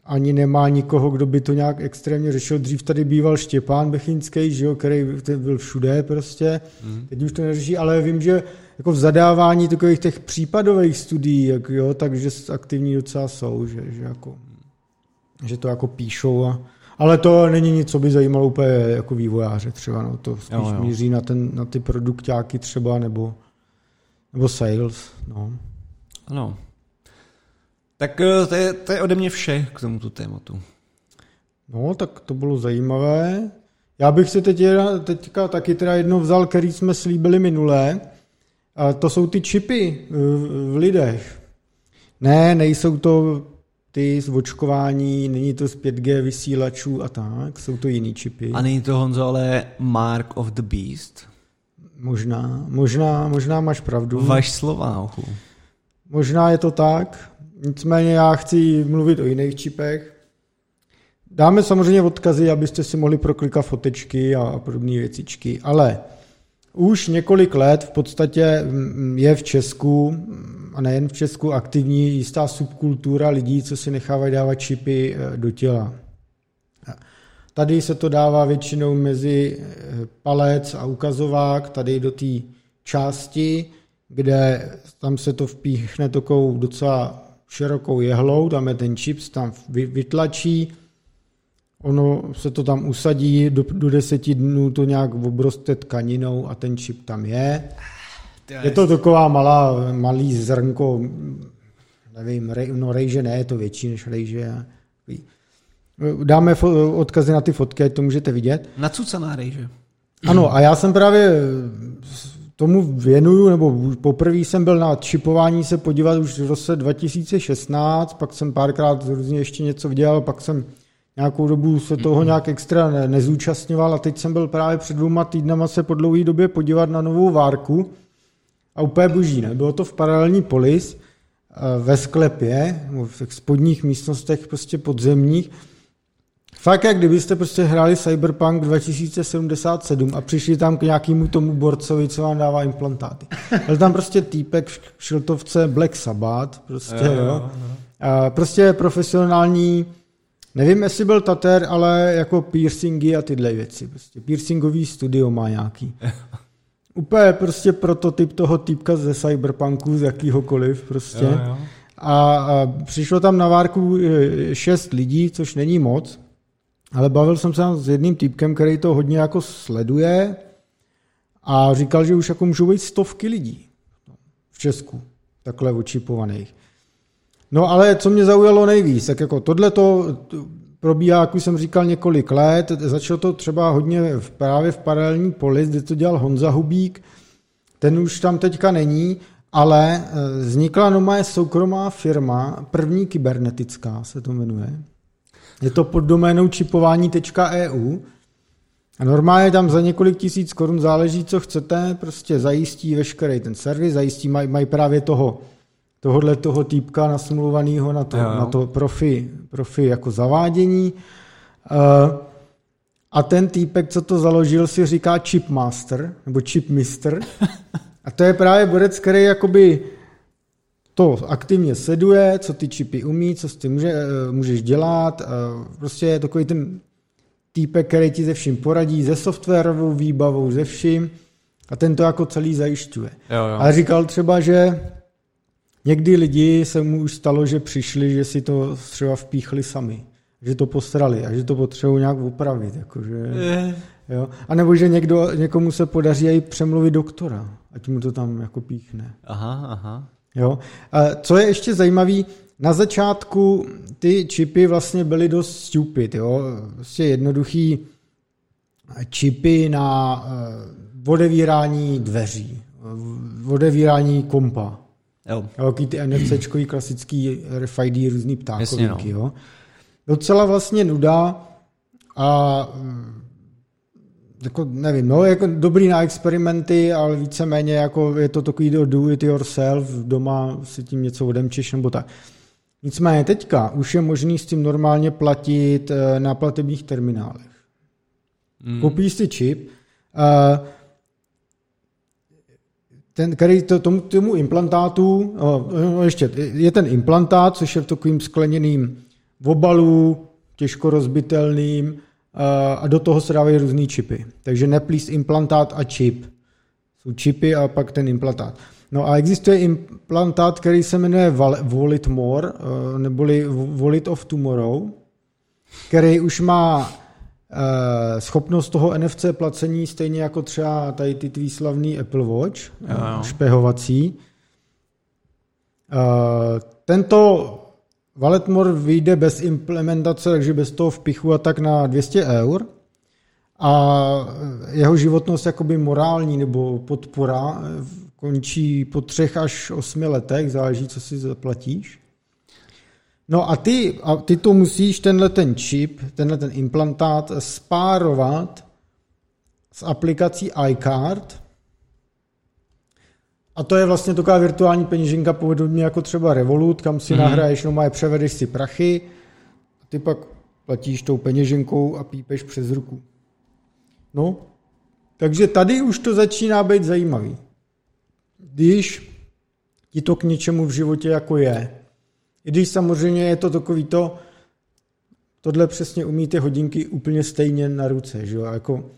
ani nemá nikoho, kdo by to nějak extrémně řešil. Dřív tady býval Štěpán Bechinský, že jo, který byl všude prostě, mm. teď už to neřeší, ale vím, že jako v zadávání takových těch případových studií, jak jo, takže aktivní docela jsou, že, že, jako, že to jako píšou a ale to není nic, co by zajímalo úplně jako vývojáře třeba, no, to spíš jo, jo. míří na, ten, na ty produktáky třeba, nebo, nebo sales, no. Ano. Tak eh, to je, to je ode mě vše k tomuto tématu. No, tak to bylo zajímavé. Já bych si teď teďka taky teda jedno vzal, který jsme slíbili minulé. A to jsou ty čipy v, v lidech. Ne, nejsou to ty z očkování, není to z 5G vysílačů a tak, jsou to jiný čipy. A není to, Honzo, ale Mark of the Beast? Možná, možná, možná máš pravdu. Vaš slova, ochu. Možná je to tak, nicméně já chci mluvit o jiných čipech. Dáme samozřejmě odkazy, abyste si mohli proklikat fotečky a podobné věcičky, ale už několik let v podstatě mm, je v Česku, a nejen v Česku, aktivní jistá subkultura lidí, co si nechávají dávat čipy eh, do těla. Tady se to dává většinou mezi eh, palec a ukazovák, tady do té části, kde tam se to vpíchne takovou docela širokou jehlou, je ten čip, tam vytlačí, Ono se to tam usadí, do, do deseti dnů to nějak obroste tkaninou a ten čip tam je. Je to taková malá, malý zrnko, nevím, rej, no rejže ne, je to větší než rejže. Dáme fo- odkazy na ty fotky, ať to můžete vidět. Nacucaná rejže. Ano, a já jsem právě tomu věnuju, nebo poprvé jsem byl na čipování se podívat už v roce 2016, pak jsem párkrát různě ještě něco viděl, pak jsem nějakou dobu se toho nějak extra ne, nezúčastňoval a teď jsem byl právě před dvouma týdnama se po dlouhé době podívat na novou várku a úplně boží, ne? Bylo to v paralelní polis ve sklepě, v těch spodních místnostech prostě podzemních Fakt, jak kdybyste prostě hráli Cyberpunk 2077 a přišli tam k nějakému tomu borcovi, co vám dává implantáty. Byl tam prostě týpek v šiltovce Black Sabbath, prostě, jo. jo. A prostě profesionální, nevím, jestli byl Tater, ale jako piercingy a tyhle věci. Prostě piercingový studio má nějaký. Úplně prostě prototyp toho týpka ze Cyberpunku, z jakýhokoliv prostě. Jo, jo. A, a přišlo tam na várku e, šest lidí, což není moc, ale bavil jsem se s jedním týpkem, který to hodně jako sleduje a říkal, že už jako můžou být stovky lidí v Česku, takhle očipovaných. No ale co mě zaujalo nejvíc, tak jako tohle to probíhá, jak už jsem říkal, několik let. Začalo to třeba hodně v, právě v paralelní poli, kde to dělal Honza Hubík. Ten už tam teďka není, ale eh, vznikla nová soukromá firma, první kybernetická se to jmenuje. Je to pod doménou čipování.eu a normálně tam za několik tisíc korun záleží, co chcete, prostě zajistí veškerý ten servis, zajistí, mají maj právě toho, tohohle toho týpka nasmluvaného na to, na to profi, profi jako zavádění. Uh, a ten týpek, co to založil, si říká Chipmaster, nebo Chipmister. A to je právě borec, který jakoby to aktivně sleduje, co ty čipy umí, co s tím může, eh, můžeš dělat. Prostě je takový ten týpek, který ti ze vším poradí, ze softwarovou výbavou, ze vším a ten to jako celý zajišťuje. Jo, jo. Ale říkal třeba, že někdy lidi se mu už stalo, že přišli, že si to třeba vpíchli sami, že to posrali a že to potřebují nějak upravit. Jakože, je. jo. A nebo že někdo, někomu se podaří i přemluvit doktora, ať mu to tam jako píchne. Aha, aha. Jo. Co je ještě zajímavé, na začátku ty čipy vlastně byly dost stupid, jo. Vlastně jednoduchý čipy na eh, odevírání dveří, odevírání kompa. Jo. Jaký ty NFCčkový klasický RFID, různý ptákovinky, no. jo. Docela vlastně nuda a jako nevím, no, jako dobrý na experimenty, ale víceméně jako je to takový do it yourself, doma si tím něco odemčeš nebo tak. Nicméně teďka už je možný s tím normálně platit eh, na platebních terminálech. Mm. Koupíš si čip, eh, ten, který to, tomu, tomu implantátu, no, ještě, je ten implantát, což je v takovým skleněným obalu, těžko rozbitelným, a do toho se dávají různé čipy. Takže neplíst implantát a čip. Jsou čipy a pak ten implantát. No a existuje implantát, který se jmenuje Wallet More, eh, neboli Wallet of Tomorrow, který už má eh, schopnost toho NFC placení stejně jako třeba tady ty tvý slavný Apple Watch, jo, jo. špehovací. Eh, tento Valetmore vyjde bez implementace, takže bez toho vpichu a tak na 200 eur. A jeho životnost jakoby morální nebo podpora končí po třech až osmi letech, záleží, co si zaplatíš. No a ty, a ty to musíš tenhle ten čip, tenhle ten implantát spárovat s aplikací iCard, a to je vlastně taková virtuální peněženka podobně jako třeba Revolut, kam si mm-hmm. nahraješ, no má převedeš si prachy a ty pak platíš tou peněženkou a pípeš přes ruku. No, takže tady už to začíná být zajímavý. Když ti to k něčemu v životě jako je. I když samozřejmě je to takový to, tohle přesně umí ty hodinky úplně stejně na ruce, že jo? Jako,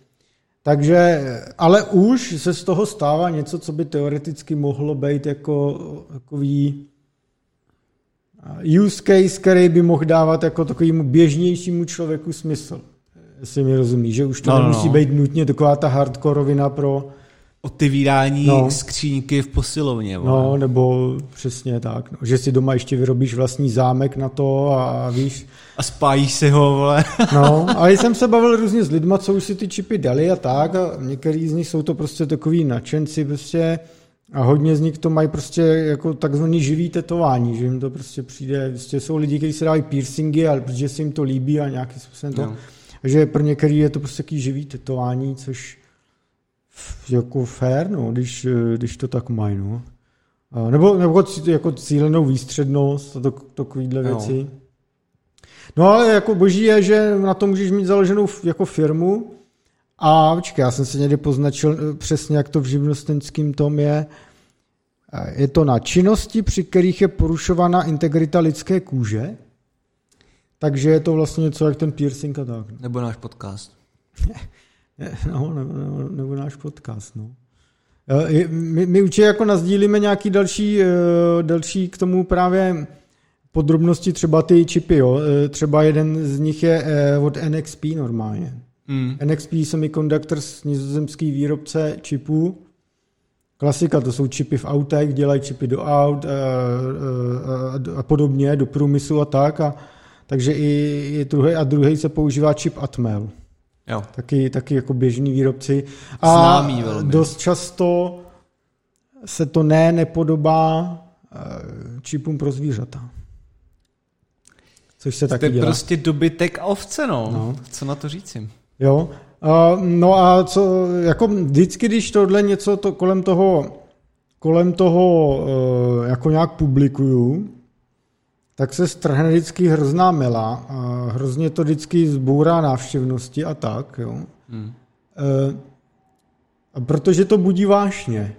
takže, ale už se z toho stává něco, co by teoreticky mohlo být jako takový use case, který by mohl dávat jako takovému běžnějšímu člověku smysl. Jestli mi rozumí, že už to no, no nemusí no. být nutně taková ta hardkorovina pro otevírání no. skřínky v posilovně. Vole. No, nebo přesně tak. No. Že si doma ještě vyrobíš vlastní zámek na to a víš. A spájíš si ho, vole. no, ale jsem se bavil různě s lidma, co už si ty čipy dali a tak a některý z nich jsou to prostě takový nadšenci prostě a hodně z nich to mají prostě jako takzvaný živý tetování, že jim to prostě přijde, prostě jsou lidi, kteří si dávají piercingy, ale protože se jim to líbí a nějakým způsobem to, no. že pro některý je to prostě takový živý tetování, což jako fair, no, když, když to tak mají, no. Nebo, nebo jako cílenou výstřednost a to, takovýhle no. věci. No ale jako boží je, že na to můžeš mít založenou jako firmu a počkej, já jsem si někdy poznačil eh, přesně, jak to v živnostenském tom je. Eh, je to na činnosti, při kterých je porušována integrita lidské kůže, takže je to vlastně něco jak ten piercing a tak. Nebo náš podcast. no, nebo, nebo, nebo náš podcast, no. Eh, my, my určitě jako nazdílíme nějaký další, další k tomu právě podrobnosti, třeba ty čipy, jo. Třeba jeden z nich je od NXP normálně. Mm. NXP Semiconductors, nizozemský výrobce čipů. Klasika, to jsou čipy v autech, dělají čipy do aut a, a, a, a podobně, do průmyslu a tak. A, takže i, i druhý a druhý se používá čip Atmel. Jo. Taky, taky jako běžní výrobci. A Známý velmi. dost často se to ne nepodobá eh, čipům pro zvířata. Což se taky dělá. prostě dobytek a ovce, no. no. Co na to říci? Jo. Uh, no a co, jako vždycky, když tohle něco to kolem toho, kolem toho uh, jako nějak publikuju, tak se strhne vždycky hrozná mela a hrozně to vždycky zbourá návštěvnosti a tak, jo. Hmm. Uh, protože to budí vášně.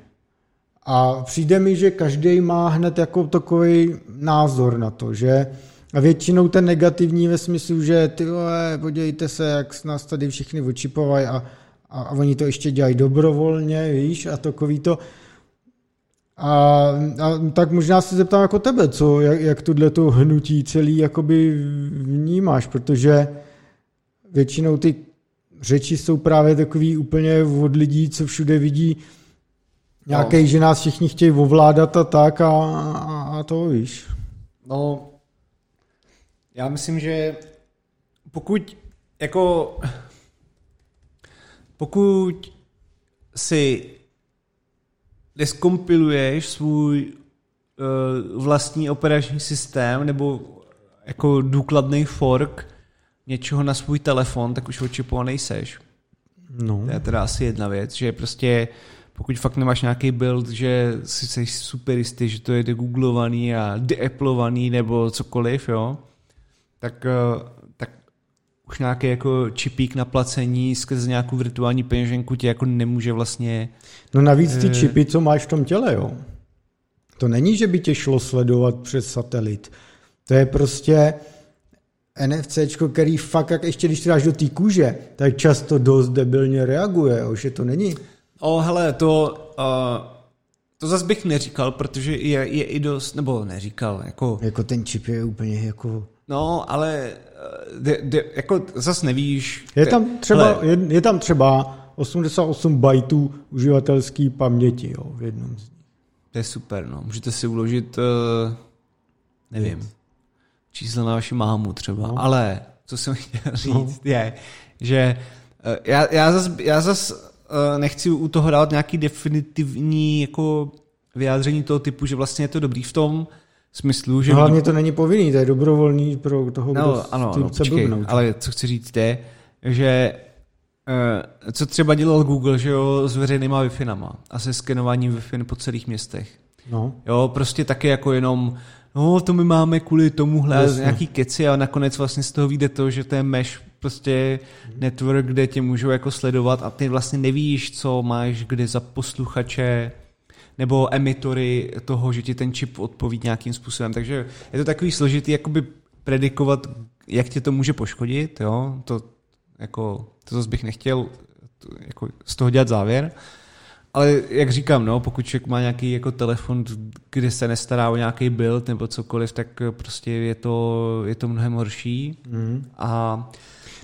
A přijde mi, že každý má hned jako takový názor na to, že a většinou ten negativní ve smyslu, že ty vole, podívejte se, jak nás tady všichni očipovají a, a, a oni to ještě dělají dobrovolně, víš, a takový to. A, a tak možná se zeptám jako tebe, co, jak, jak tuhle to hnutí celý jakoby vnímáš, protože většinou ty řeči jsou právě takový úplně od lidí, co všude vidí nějaký, no. že nás všichni chtějí ovládat a tak a, a, a to víš. No, já myslím, že pokud jako pokud si deskompiluješ svůj uh, vlastní operační systém nebo jako důkladný fork něčeho na svůj telefon, tak už očipovaný seš. No. To je teda asi jedna věc, že prostě pokud fakt nemáš nějaký build, že si jsi super jistý, že to je degooglovaný a deaplovaný nebo cokoliv, jo, tak, eh, tak už nějaký jako čipík na placení skrze nějakou virtuální peněženku tě jako nemůže vlastně... No navíc ty eh, čipy, co máš v tom těle, jo. To není, že by tě šlo sledovat přes satelit. To je prostě NFC, který fakt, jak ještě když dáš do té kůže, tak často dost debilně reaguje, jo, že to není. O, hele, to, uh, to zase bych neříkal, protože je, je i dost, nebo neříkal, jako... Jako ten čip je úplně jako... No, ale de, de, jako zas nevíš. Je tam třeba, je, je tam třeba 88 bajtů uživatelské paměti jo, v jednom z nich. To je super, no. Můžete si uložit, uh, nevím, číslo na vaši mámu třeba. No. Ale co jsem chtěl říct no. je, že uh, já, já zas, já zas uh, nechci u toho dát nějaký definitivní jako vyjádření toho typu, že vlastně je to dobrý v tom, smyslu, že... No, hlavně to není povinný, to je dobrovolný pro toho, no, kdo ano, ano, počkej, blbnout. ale co chci říct je, že uh, co třeba dělal Google, že jo, s veřejnýma wi a se skenováním wi po celých městech. No. Jo, prostě taky jako jenom no to my máme kvůli tomuhle Jasně. nějaký keci a nakonec vlastně z toho vyjde to, že to je mesh prostě network, kde tě můžou jako sledovat a ty vlastně nevíš, co máš kde za posluchače, nebo emitory toho, že ti ten čip odpoví nějakým způsobem. Takže je to takový složitý jakoby predikovat, jak tě to může poškodit, jo? To, jako, to zase bych nechtěl to, jako, z toho dělat závěr. Ale jak říkám, no, pokud člověk má nějaký jako telefon, kde se nestará o nějaký build nebo cokoliv, tak prostě je to, je to mnohem horší. Mm. A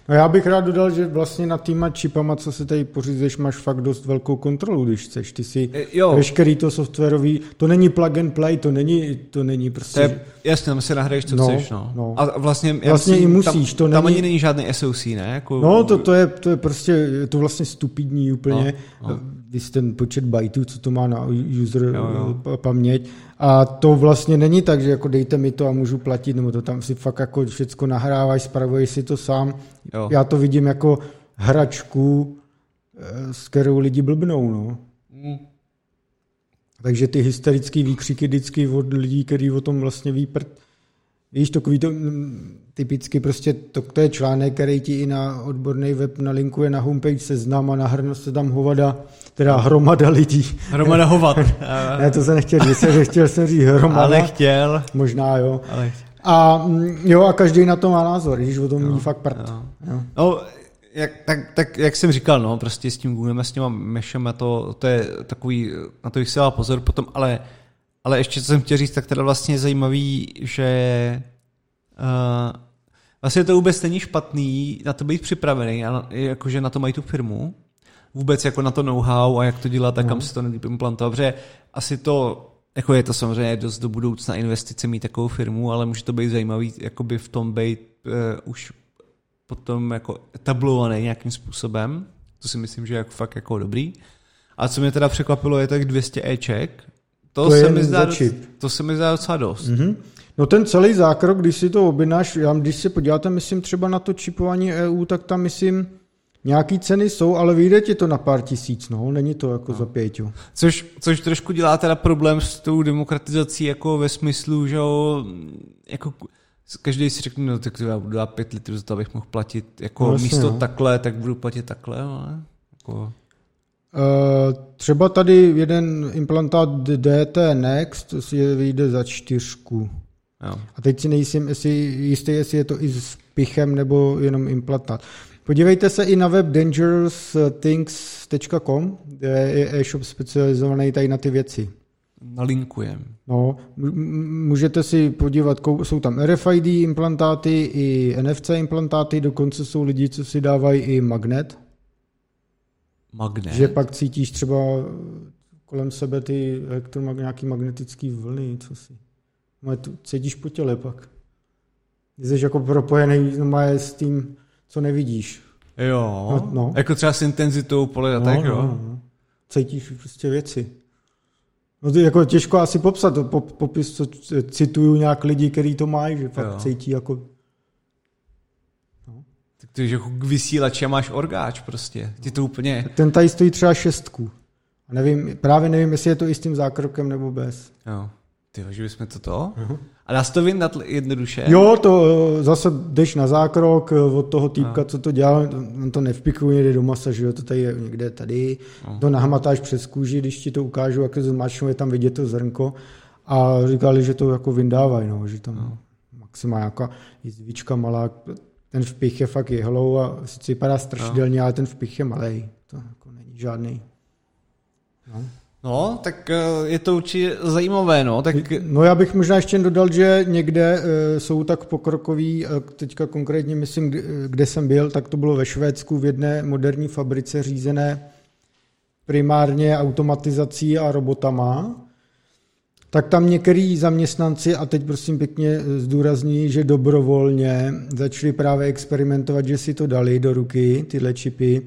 No já bych rád dodal, že vlastně nad týma čipama, co se tady pořízeš, máš fakt dost velkou kontrolu, když chceš. Ty si e, jo. veškerý to softwarový, to není plug and play, to není, to není prostě... To je, jasně, tam si nahraješ, co no, chceš, no. no. A vlastně, vlastně myslím, i musíš, tam, to není... Tam ani není žádný SOC, ne? Jako... No, to, to, je, to je prostě, je to vlastně stupidní úplně. No, no. Víš ten počet byteů, co to má na user jo, jo. paměť. A to vlastně není tak, že jako dejte mi to a můžu platit, nebo to tam si fakt jako všecko nahráváš, spravuješ si to sám. Jo. Já to vidím jako hračku, eh, s kterou lidi blbnou, no. Mm. Takže ty hysterické výkřiky vždycky od lidí, kteří o tom vlastně ví prd, Víš, takový to mm, typicky prostě, to, to je článek, který ti i na odborný web nalinkuje na homepage seznam a nahrne se tam hovada, teda hromada lidí. Hromada hovat. ne, to se nechtěl říct, že chtěl jsem říct hromada. Ale chtěl. Možná jo. Ale chtěl. A mm, jo, a každý na to má názor, když o tom mluví fakt prd. Jo. Jo. No, jak, tak, tak, jak jsem říkal, no, prostě s tím Googlem a s těma mešem a to, to je takový, na to bych si dal pozor potom, ale, ale ještě co jsem chtěl říct, tak teda vlastně je zajímavý, že uh, vlastně to vůbec není špatný na to být připravený, a jakože na to mají tu firmu, vůbec jako na to know-how a jak to dělat a kam no. se to nejlíp implantovat, protože asi to jako je to samozřejmě dost do budoucna investice mít takovou firmu, ale může to být zajímavý jakoby v tom být uh, už potom jako etablovaný nějakým způsobem. To si myslím, že je jako fakt jako dobrý. A co mě teda překvapilo, je tak 200 Eček. To, to, se mi zdá, to se mi zdá docela dost. Mm-hmm. No ten celý zákrok, když si to objednáš, já, když se podíváte, myslím třeba na to čipování EU, tak tam myslím, Nějaký ceny jsou, ale vyjde ti to na pár tisíc, no, není to jako no. za pěťu. Což, což trošku dělá teda problém s tou demokratizací jako ve smyslu, že jo, jako každý si řekne, no tak já budu dát pět litrů za to, abych mohl platit jako no, místo no. takhle, tak budu platit takhle, ale jako... Uh, třeba tady jeden implantát DT Next si vyjde za čtyřku. Jo. A teď si nejsem jestli, jistý, jestli je to i s pichem nebo jenom implantát. Podívejte se i na web dangerousthings.com, kde je e-shop specializovaný tady na ty věci. Nalinkujem. No, můžete si podívat, jsou tam RFID implantáty i NFC implantáty, dokonce jsou lidi, co si dávají i magnet. Magnet? Že pak cítíš třeba kolem sebe ty elektromag- nějaký magnetický vlny, co si. Cítíš po těle pak. Jsi jako propojený no, s tím co nevidíš. Jo, no, no. jako třeba s intenzitou pole a no, tak, no, jo. No. Cítíš prostě věci. No to je jako těžko asi popsat, popis, co cituju nějak lidi, kteří to mají, že fakt jo. cítí jako... No. Tak je, že jako k vysílači máš orgáč prostě, ty to úplně... Ten tady stojí třeba šestku. A nevím, právě nevím, jestli je to i s tím zákrokem nebo bez. Jo. Ty že bychom to to? Uh-huh. A dá se to vyndat jednoduše? Jo, to eh, zase jdeš na zákrok eh, od toho týpka, no. co to dělá, on to nevpikuje někde do masa, že jo, to tady je někde tady, uh-huh. to nahmatáš přes kůži, když ti to ukážu, jak to zmáčknou, je tam vidět to zrnko a říkali, že to jako vyndávají, no, že tam uh-huh. maximálně nějaká jizvička malá, ten vpich je fakt jehlou a sice vypadá strašidelně, uh-huh. ale ten vpich je malý, to jako není žádný. No. No, tak eh, je to určitě zajímavé, no. Tak... No já bych možná ještě dodal, že někde eh, jsou tak pokrokoví, teďka konkrétně myslím, kde jsem byl, tak to bylo ve Švédsku v jedné moderní fabrice řízené primárně automatizací a robotama, tak tam některý zaměstnanci, a teď prosím pěkně zdůrazní, že dobrovolně začali právě experimentovat, že si to dali do ruky, tyhle čipy,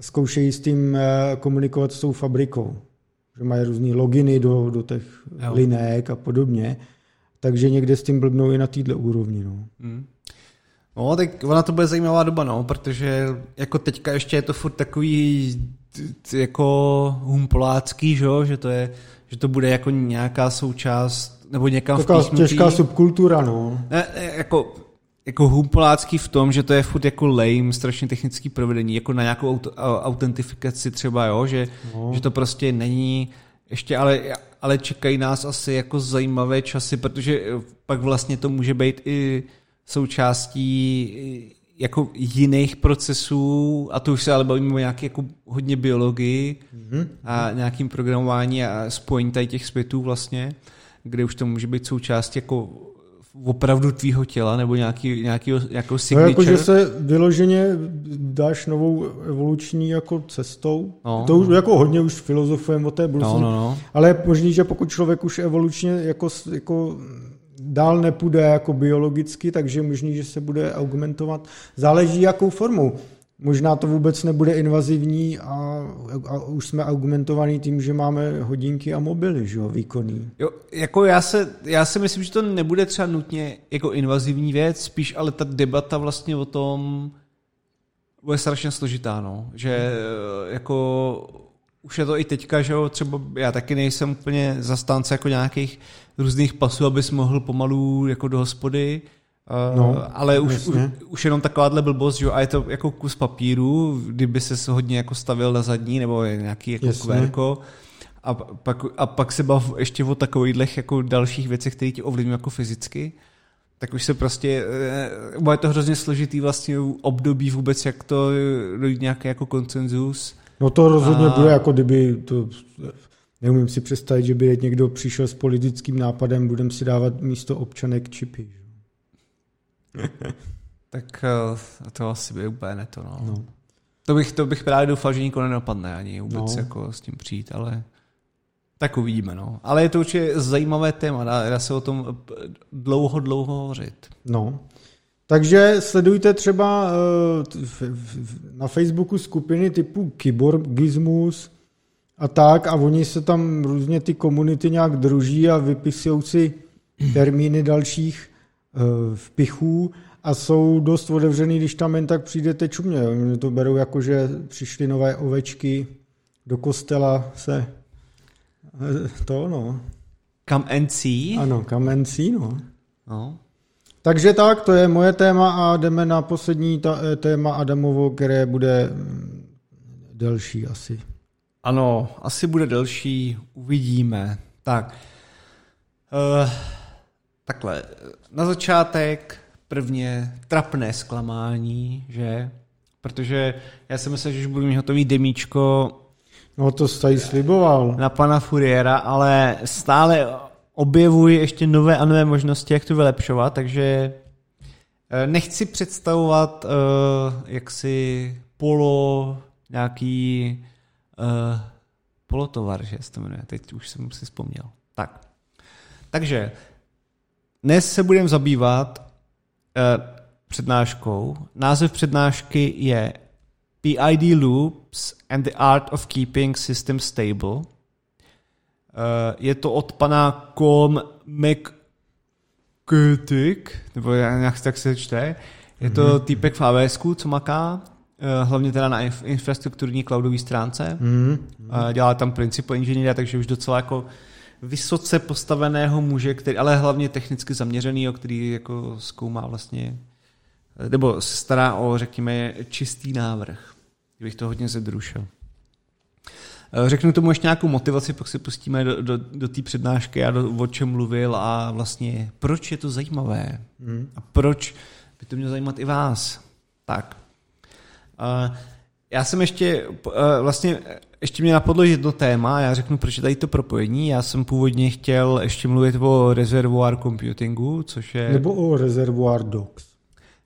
zkoušejí s tím eh, komunikovat s tou fabrikou že mají různé loginy do, do těch jo. linek a podobně. Takže někde s tím blbnou i na této úrovni. No. Hmm. No, tak ona to bude zajímavá doba, no, protože jako teďka ještě je to furt takový jako humpolácký, že, že to je, že to bude jako nějaká součást, nebo někam Taková těžká subkultura, no. Ne, jako jako humpolácký v tom, že to je furt jako lame, strašně technický provedení, jako na nějakou aut- autentifikaci třeba, jo, že, no. že to prostě není ještě, ale, ale čekají nás asi jako zajímavé časy, protože pak vlastně to může být i součástí jako jiných procesů, a to už se ale bavíme o nějaké jako hodně biologii mm-hmm. a nějakým programování a spojení tady těch světů vlastně, kde už to může být součástí jako opravdu tvýho těla nebo nějaký, nějaký, nějakou signature? No jako, že se vyloženě dáš novou evoluční jako cestou. No, to už jako hodně už filozofujeme o té budoucnosti. No, no, no. Ale je možný, že pokud člověk už evolučně jako, jako dál nepůjde jako biologicky, takže je možný, že se bude augmentovat. Záleží jakou formou. Možná to vůbec nebude invazivní a, a už jsme argumentovaní tím, že máme hodinky a mobily, že jo, výkonný. Jo, jako já se, já si myslím, že to nebude třeba nutně jako invazivní věc, spíš ale ta debata vlastně o tom bude strašně složitá, no. Že jako už je to i teďka, že jo, třeba já taky nejsem úplně zastánce jako nějakých různých pasů, abys mohl pomalu jako do hospody, No, ale už, už, už jenom takováhle blbost, že a je to jako kus papíru, kdyby se hodně jako stavil na zadní, nebo nějaký jako kvérko, a pak, a pak se bav ještě o takových jako dalších věcech, které ti ovlivňují jako fyzicky, tak už se prostě, eh, bude to hrozně složitý vlastně období vůbec, jak to dojít nějaký jako koncenzus. No to rozhodně a... bude, jako kdyby to, neumím si představit, že by někdo přišel s politickým nápadem, budeme si dávat místo občanek čipy. Že? tak eh, to asi by úplně ne to, no. no. To bych, to bych právě doufal, že nikoho nenapadne ani vůbec no. jako s tím přijít, ale tak uvidíme, no. Ale je to určitě zajímavé téma, dá, dá se o tom dlouho, dlouho hovořit. No. Takže sledujte třeba uh, na Facebooku skupiny typu Kyborgismus a tak a oni se tam různě ty komunity nějak druží a vypisují si termíny dalších uh, vpichů a jsou dost otevřený, když tam jen tak přijdete čumě. Oni to berou jako, že přišly nové ovečky do kostela se to, no. And see? Ano, and see, no. no. Takže tak, to je moje téma a jdeme na poslední ta, eh, téma Adamovo, které bude mm, delší asi. Ano, asi bude delší, uvidíme. Tak, uh, takhle, na začátek prvně trapné zklamání, že? Protože já si myslím, že už budu mít hotový demíčko No to tady sliboval. Na pana Furiera, ale stále objevuji ještě nové a nové možnosti, jak to vylepšovat, takže eh, nechci představovat uh, jaksi polo nějaký uh, polotovar, že se to jmenuje, teď už jsem si vzpomněl. Tak, takže dnes se budeme zabývat uh, přednáškou. Název přednášky je PID loops and the art of keeping system stable. Uh, je to od pana Com McCurtick, nebo jak tak se čte. Je to mm-hmm. týpek v AWS, co maká, uh, hlavně teda na inf- infrastrukturní cloudové stránce. Mm-hmm. Dělá tam principal inženýra, takže už docela jako vysoce postaveného muže, který, ale hlavně technicky zaměřený, který jako zkoumá vlastně nebo se stará o, řekněme, čistý návrh, kdybych to hodně zjedrušil. Eh, řeknu tomu ještě nějakou motivaci, pak se pustíme do, do, do té přednášky a do, o čem mluvil a vlastně proč je to zajímavé hmm. a proč by to mělo zajímat i vás. Tak. Uh, já jsem ještě, uh, vlastně ještě mě napadlo jedno téma, já řeknu, proč je tady to propojení. Já jsem původně chtěl ještě mluvit o reservoir computingu, což je... Nebo o reservoir docs.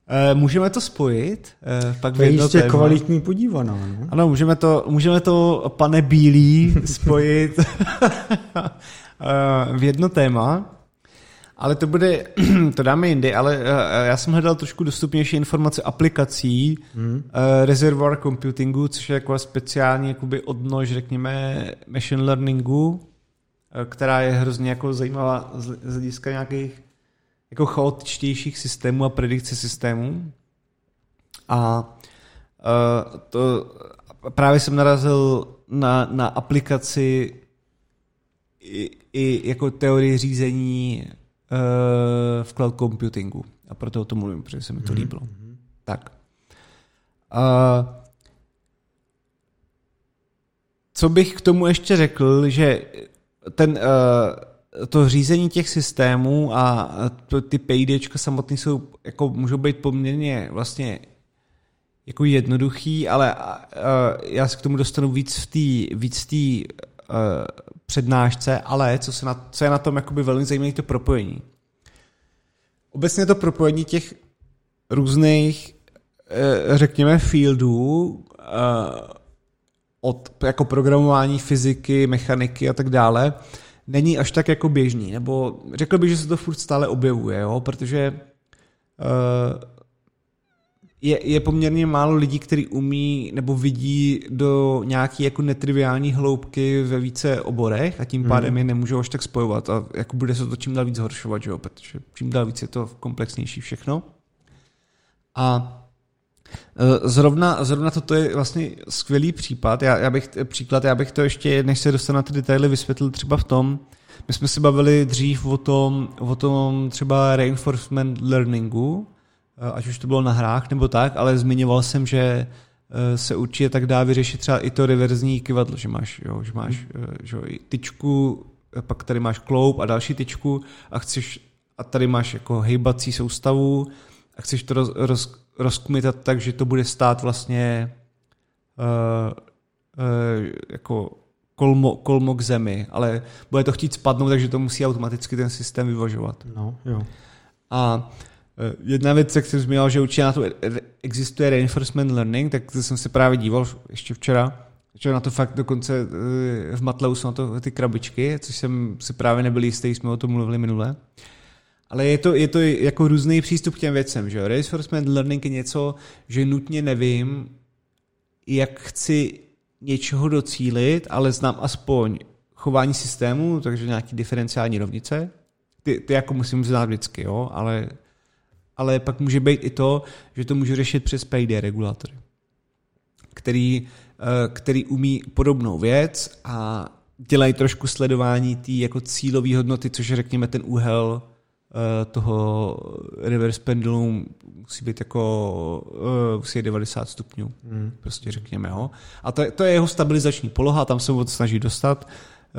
Eh, můžeme to spojit. Eh, pak to je jistě téma. kvalitní podívaná. No? Ano, můžeme to, můžeme to, pane Bílý, spojit eh, v jedno téma. Ale to bude, to dáme jindy, ale já jsem hledal trošku dostupnější informace aplikací hmm. reservoir computingu, což je jako speciální jakoby odnož, řekněme, machine learningu, která je hrozně jako zajímavá z hlediska nějakých jako chaotičtějších systémů a predikce systémů. A uh, to právě jsem narazil na, na aplikaci i, i jako teorii řízení v cloud computingu. A proto o tom mluvím, protože se mi to mm-hmm. líbilo. Mm-hmm. Tak. Uh, co bych k tomu ještě řekl, že ten uh, to řízení těch systémů a to, ty PIDčka samotný jsou, jako můžou být poměrně vlastně jako jednoduchý, ale uh, já se k tomu dostanu víc v té víc v uh, přednášce, ale co, se na, co je na tom jakoby velmi zajímavé, to propojení. Obecně to propojení těch různých, uh, řekněme, fieldů, uh, od jako programování, fyziky, mechaniky a tak dále, není až tak jako běžný, nebo řekl bych, že se to furt stále objevuje, jo? protože uh, je, je poměrně málo lidí, kteří umí nebo vidí do nějaké jako netriviální hloubky ve více oborech a tím pádem hmm. je nemůžou až tak spojovat a jako bude se to čím dál víc zhoršovat, jo? protože čím dál víc je to komplexnější všechno. A Zrovna, zrovna toto je vlastně skvělý případ. Já, já bych, příklad, já bych to ještě, než se dostanu na ty detaily, vysvětlil třeba v tom, my jsme se bavili dřív o tom, o tom třeba reinforcement learningu, ať už to bylo na hrách nebo tak, ale zmiňoval jsem, že se určitě tak dá vyřešit třeba i to reverzní kivadlo, že máš, jo, že máš že tyčku, pak tady máš kloup a další tyčku a chceš a tady máš jako hejbací soustavu a chceš to roz, roz, rozkmitat tak, že to bude stát vlastně uh, uh, jako kolmo, kolmo k zemi, ale bude to chtít spadnout, takže to musí automaticky ten systém vyvažovat. No, jo. A uh, jedna věc, jak jsem zmínil, že určitě na to existuje reinforcement learning, tak to jsem se právě díval ještě včera, že na to fakt dokonce v Matleu jsou na to ty krabičky, což jsem si právě nebyl jistý, jsme o tom mluvili minule. Ale je to, je to jako různý přístup k těm věcem, že Reinforcement learning je něco, že nutně nevím, jak chci něčeho docílit, ale znám aspoň chování systému, takže nějaký diferenciální rovnice. Ty, ty jako musím znát vždycky, jo, ale, ale pak může být i to, že to můžu řešit přes PID regulátory, který, eh, který umí podobnou věc a dělají trošku sledování té jako cílové hodnoty, což je řekněme ten úhel Eh, toho reverse pendulum musí být jako uh, musí 90 stupňů, hmm. prostě řekněme. Jo. A to, to je jeho stabilizační poloha, tam se ho snaží dostat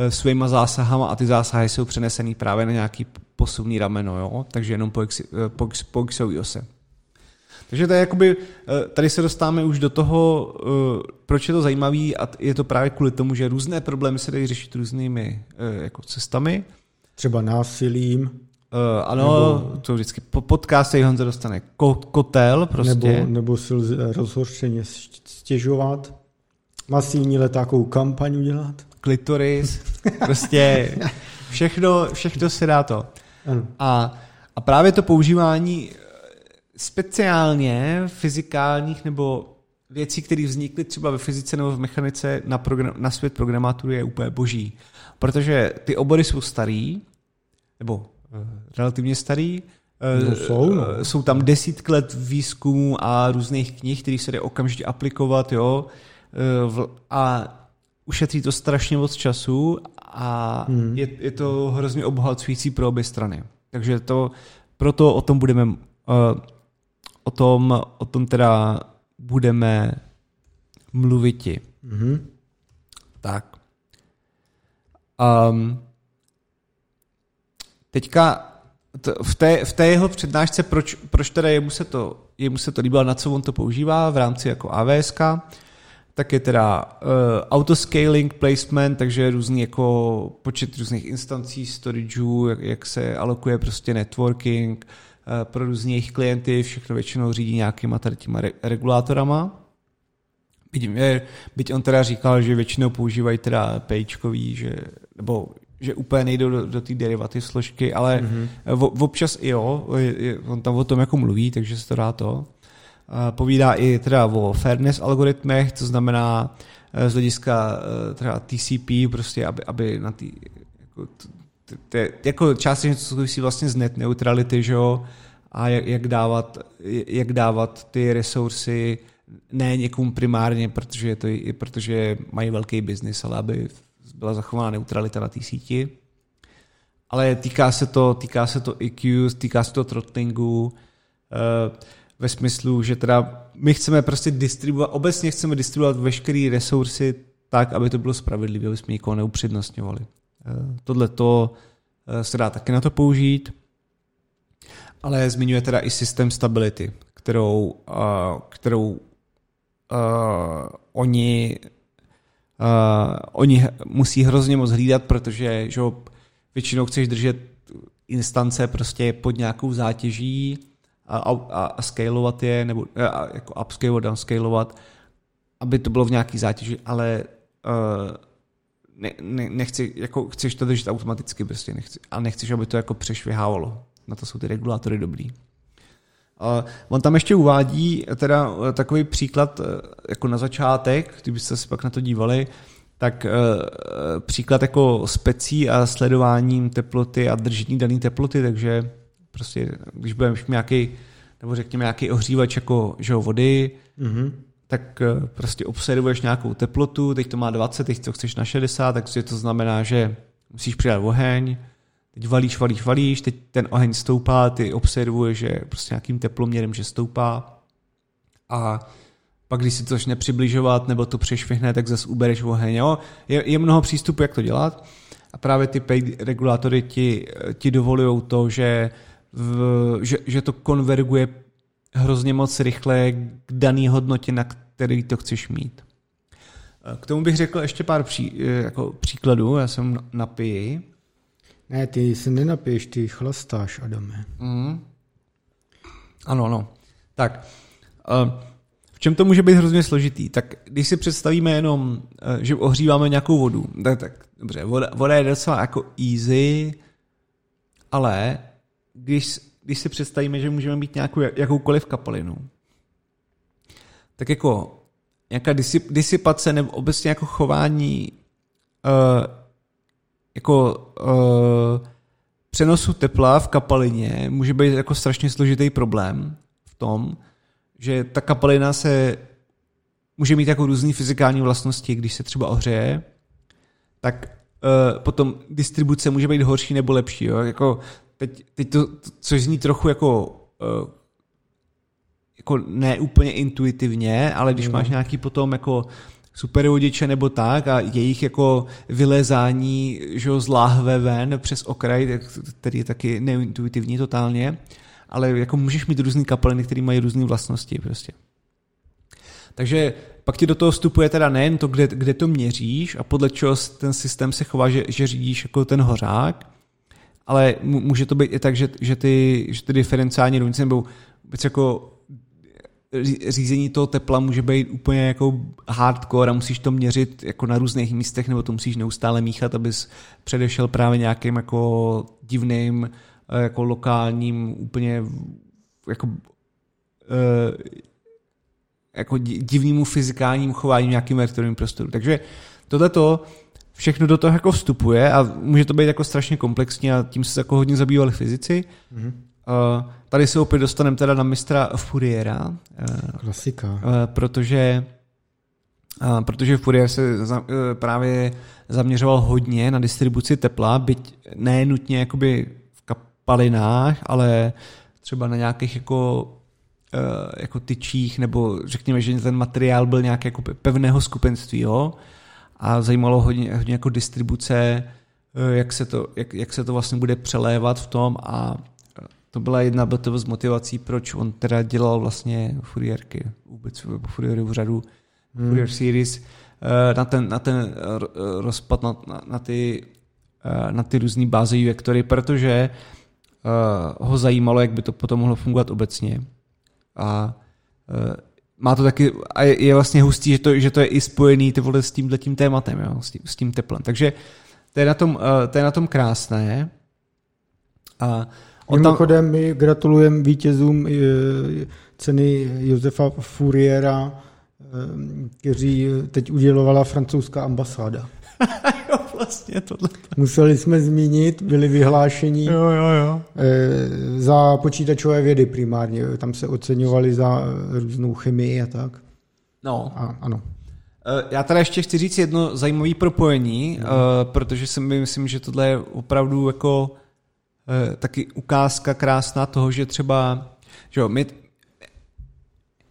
svýma zásahama a ty zásahy jsou přenesený právě na nějaký posuvný rameno, jo? takže jenom po, ex, po, po. Takže to je jakoby, tady se dostáváme už do toho, proč je to zajímavý a je to právě kvůli tomu, že různé problémy se dají řešit různými jako cestami. Třeba násilím. Uh, ano, nebo, to vždycky po podcastu Honza dostane ko, kotel prostě. Nebo, nebo si lze rozhorčeně stěžovat, masivní letákovou kampaň udělat. Klitoris, prostě všechno, všechno se dá to. Ano. A, a právě to používání eh, speciálně fyzikálních nebo věcí, které vznikly třeba ve fyzice nebo v mechanice na, program, na svět programátoru je úplně boží. Protože ty obory jsou starý, nebo Eh, relativně starý. Eh, no jsou, no. Jsou tam desítky let výzkumů a různých knih, které se jde okamžitě aplikovat, jo. A ušetří to strašně moc času a hmm. je, je to hrozně obohacující pro obě strany. Takže to, proto o tom budeme o tom, o tom teda budeme mluviti. Mm-hmm. Tak. Um, Teďka v té, v té jeho přednášce, proč, proč teda jemu se, to, jemu se to líbilo, na co on to používá v rámci jako AWS, tak je teda uh, autoscaling placement, takže různý jako počet různých instancí, storageů, jak, jak se alokuje prostě networking uh, pro různé jejich klienty, všechno většinou řídí nějakýma tady těma re, regulátorama. Byť, byť on teda říkal, že většinou používají teda pejčkový, že, nebo že úplně nejdou do, do té derivaty složky, ale mm-hmm. občas i jo, je, on tam o tom jako mluví, takže se to dá to. Povídá i teda o fairness algoritmech, to znamená eh, z hlediska eh, teda TCP, prostě aby, aby na ty jako, jako částečně to souvisí vlastně z net neutrality, že jo, a jak, jak, dávat, jak dávat ty resursy ne někomu primárně, protože, je to, protože mají velký biznis, ale aby byla zachována neutralita na té síti. Ale týká se to, týká se to EQ, týká se to throttlingu, eh, ve smyslu, že teda my chceme prostě distribuovat, obecně chceme distribuovat veškeré resursy tak, aby to bylo spravedlivé, aby jsme nikoho neupřednostňovali. Eh, tohle to eh, se dá taky na to použít, ale zmiňuje teda i systém stability, kterou, kterou uh, oni Uh, oni musí hrozně moc hlídat, protože že většinou chceš držet instance prostě pod nějakou zátěží a, a, a scalovat je, nebo a, jako upscalovat, downscalovat, aby to bylo v nějaký zátěži, ale uh, ne, ne, nechci, jako chceš to držet automaticky prostě, nechci, a nechceš, aby to jako přešvihávalo. Na to jsou ty regulátory dobrý. Uh, on tam ještě uvádí teda eh, takový příklad eh, jako na začátek, kdybyste se pak na to dívali, tak příklad jako specí a sledováním teploty a držení dané teploty, takže prostě když budeme mít nějaký nebo řekněme nějaký ohřívač jako že vody, mm-hmm. tak eh, prostě observuješ nějakou teplotu, teď to má 20, teď to chceš na 60, takže to znamená, že musíš přidat oheň, teď valíš, valíš, valíš, teď ten oheň stoupá, ty observuješ, že prostě nějakým teploměrem, že stoupá a pak když si to začne přibližovat nebo to přešvihne, tak zase ubereš oheň. Jo? Je, je mnoho přístupů, jak to dělat a právě ty paid regulátory ti, ti dovolují to, že, v, že, že to konverguje hrozně moc rychle k dané hodnotě, na který to chceš mít. K tomu bych řekl ještě pár pří, jako příkladů. Já jsem napiji. Ne, ty se nenapiješ, ty chlastáš, Adame. Mm. Ano, ano. Tak, uh, čem to může být hrozně složitý? Tak když si představíme jenom, eh, že ohříváme nějakou vodu, tak, tak dobře, voda, voda je docela jako easy, ale když, když si představíme, že můžeme mít nějakou, jakoukoliv kapalinu, tak jako nějaká disip, disipace nebo obecně jako chování uh, jako uh, přenosu tepla v kapalině může být jako strašně složitý problém v tom, že ta kapalina se může mít jako různé fyzikální vlastnosti, když se třeba ohřeje, tak uh, potom distribuce může být horší nebo lepší. Jo? Jako teď, teď to, což zní trochu jako uh, jako ne úplně intuitivně, ale když mm. máš nějaký potom jako supervodiče nebo tak a jejich jako vylezání že z láhve ven přes okraj, který je taky neintuitivní totálně, ale jako můžeš mít různé kapaliny, které mají různé vlastnosti prostě. Takže pak ti do toho vstupuje teda nejen to, kde, kde to měříš a podle čeho ten systém se chová, že, že řídíš jako ten hořák, ale může to být i tak, že, že, ty, že ty diferenciální rovnice nebo jako řízení toho tepla může být úplně jako hardcore a musíš to měřit jako na různých místech nebo to musíš neustále míchat, abys předešel právě nějakým jako divným Eh, jako lokálním úplně jako uh, jako divnému fyzikálnímu chování nějakým vektorovým prostoru. Takže tohleto všechno do toho jako vstupuje a může to být jako strašně komplexní a tím se jako hodně zabývali fyzici. Mm-hmm. Uh, tady se opět dostaneme teda na mistra Fouriera. Uh, Klasika. Uh, protože uh, protože Fourier se za, uh, právě zaměřoval hodně na distribuci tepla, byť ne nutně jakoby palinách, ale třeba na nějakých jako eh, jako tyčích, nebo řekněme, že ten materiál byl nějak jako pevného skupenství, jo? A zajímalo hodně, hodně jako distribuce, eh, jak se, to, jak, jak se to vlastně bude přelévat v tom a to byla jedna z motivací, proč on teda dělal vlastně Fourierky, vůbec Fourierovu řadu, hmm. Fourier series, eh, na ten, na ten rozpad, na, na, na ty, na ty různé bázové vektory, protože ho zajímalo, jak by to potom mohlo fungovat obecně. A má to taky, a je, je vlastně hustý, že to, že to je i spojený ty vole, s tímhle tím tématem, jo, s, tím, s tím teplem. Takže to je na tom, uh, to je na tom krásné. A Mimochodem, my gratulujeme vítězům ceny Josefa Fouriera, kteří teď udělovala francouzská ambasáda. jo, vlastně tohle. Museli jsme zmínit, byli vyhlášení jo, jo, jo. Eh, za počítačové vědy primárně. Tam se oceňovali za různou chemii a tak. No. A, ano. Eh, já teda ještě chci říct jedno zajímavé propojení, no. protože si myslím, že tohle je opravdu jako taky ukázka krásná toho, že třeba, že jo, my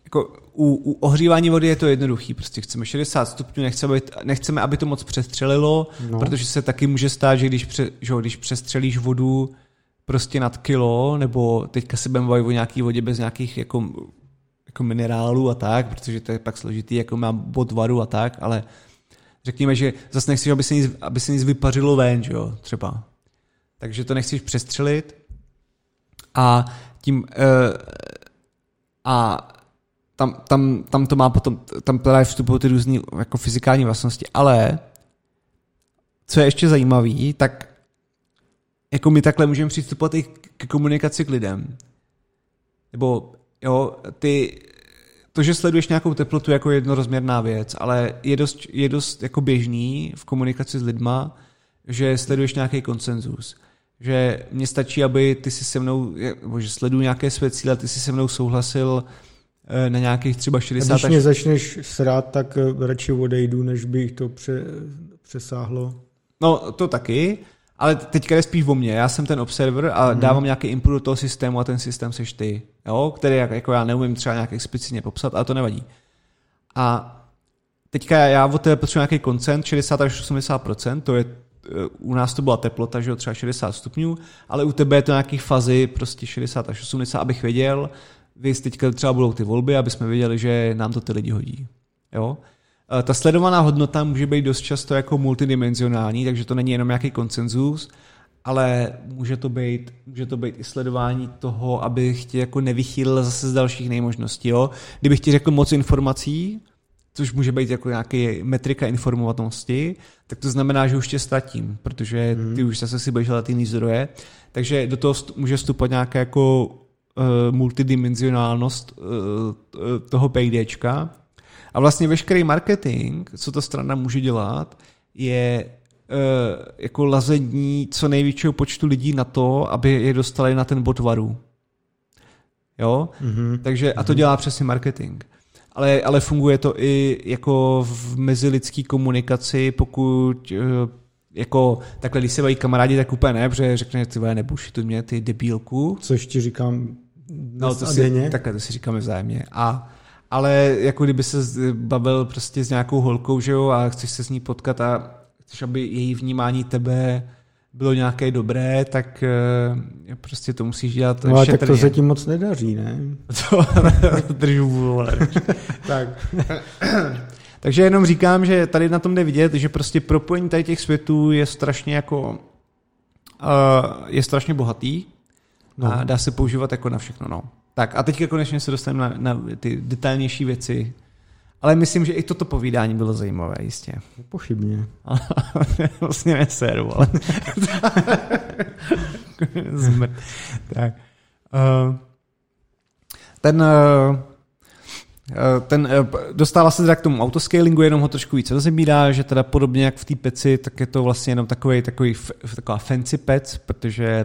jako u, u ohřívání vody je to jednoduchý, prostě chceme 60 stupňů, nechceme, nechceme aby to moc přestřelilo, no. protože se taky může stát, že když, pře, že když přestřelíš vodu prostě nad kilo, nebo teďka se budeme bavit o nějaký vodě bez nějakých jako, jako minerálů a tak, protože to je pak složitý, jako má bod varu a tak, ale řekněme, že zase nechceš, aby se nic, aby se nic vypařilo ven, že jo, třeba. Takže to nechceš přestřelit a tím uh, a tam, tam, tam to má potom, tam právě vstupují ty různé jako fyzikální vlastnosti, ale co je ještě zajímavé, tak jako my takhle můžeme přistupovat i k komunikaci k lidem. Nebo jo, ty, to, že sleduješ nějakou teplotu jako jednorozměrná věc, ale je dost, je dost jako běžný v komunikaci s lidma, že sleduješ nějaký konsenzus. že mně stačí, aby ty si se mnou, že sleduju nějaké své cíle, ty si se mnou souhlasil eh, na nějakých třeba 60 A když mě až... začneš srát, tak eh, radši odejdu, než bych to pře, přesáhlo. No, to taky, ale teďka je spíš o mně. Já jsem ten observer a hmm. dávám nějaký input do toho systému a ten systém seš ty, jo? který jako já neumím třeba nějak explicitně popsat, ale to nevadí. A teďka já od tebe potřebuji nějaký koncent, 60 až 80%, to je Eh, u nás to byla teplota, že jo, třeba 60 stupňů, ale u tebe je to nějakých fazy prostě 60 až 80, abych věděl, vy teďka třeba budou ty volby, aby jsme věděli, že nám to ty lidi hodí. Jo? Eh, ta sledovaná hodnota může být dost často jako multidimenzionální, takže to není jenom nějaký konsenzus, ale může to být, může to být i sledování toho, abych tě jako nevychýlil zase z dalších nejmožností. Jo? Kdybych ti řekl moc informací, což může být jako nějaký metrika informovatnosti, tak to znamená, že už tě ztratím, protože ty hmm. už zase si budeš hledat jiný zdroje. Takže do toho může vstupovat nějaká jako multidimenzionálnost uh, toho PDčka. A vlastně veškerý marketing, co ta strana může dělat, je uh, jako lazení co největšího počtu lidí na to, aby je dostali na ten bod varu. Jo? Mm-hmm. Takže, a to mhm. dělá přesně marketing ale, ale funguje to i jako v mezilidské komunikaci, pokud eh, jako takhle, když se baví kamarádi, tak úplně ne, protože řekne, ty vole, to mě, ty debílku. Což ti říkám no, to si, takhle to si říkáme vzájemně. A, ale jako kdyby se bavil prostě s nějakou holkou, že jo, a chceš se s ní potkat a chceš, aby její vnímání tebe bylo nějaké dobré, tak uh, prostě to musíš dělat No ale tak to se ti moc nedaří, ne? To držu vůle. tak. Takže jenom říkám, že tady na tom jde vidět, že prostě propojení tady těch světů je strašně jako uh, je strašně bohatý no. a dá se používat jako na všechno. No. Tak a teď konečně se dostaneme na, na ty detailnější věci, ale myslím, že i toto povídání bylo zajímavé, jistě. Pochybně. vlastně neseru, ale... Tak. Uh, ten, uh, ten dostává se teda k tomu autoscalingu, jenom ho trošku více rozebírá, že teda podobně jak v té peci, tak je to vlastně jenom takový, takový taková fancy pec, protože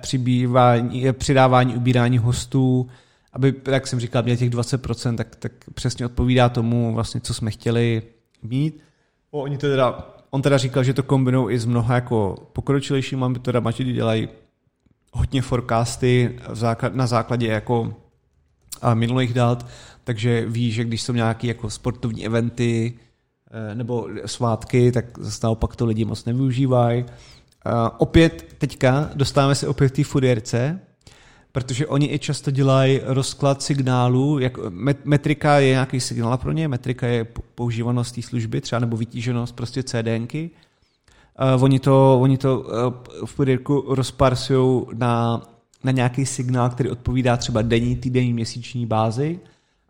přibývání, přidávání, ubírání hostů aby, jak jsem říkal, měl těch 20%, tak, tak přesně odpovídá tomu, vlastně, co jsme chtěli mít. O, oni teda, on teda říkal, že to kombinují i s mnoha jako pokročilejšími teda Mačidi dělají hodně forecasty na základě jako a minulých dat, takže ví, že když jsou nějaké jako sportovní eventy eh, nebo svátky, tak zase naopak to lidi moc nevyužívají. opět teďka dostáváme se opět k té furierce, protože oni i často dělají rozklad signálu, jak metrika je nějaký signál pro ně, metrika je používanost té služby, třeba nebo vytíženost prostě CDNky. Uh, oni to, oni to v podírku rozparsují na, na nějaký signál, který odpovídá třeba denní, týdenní, měsíční bázi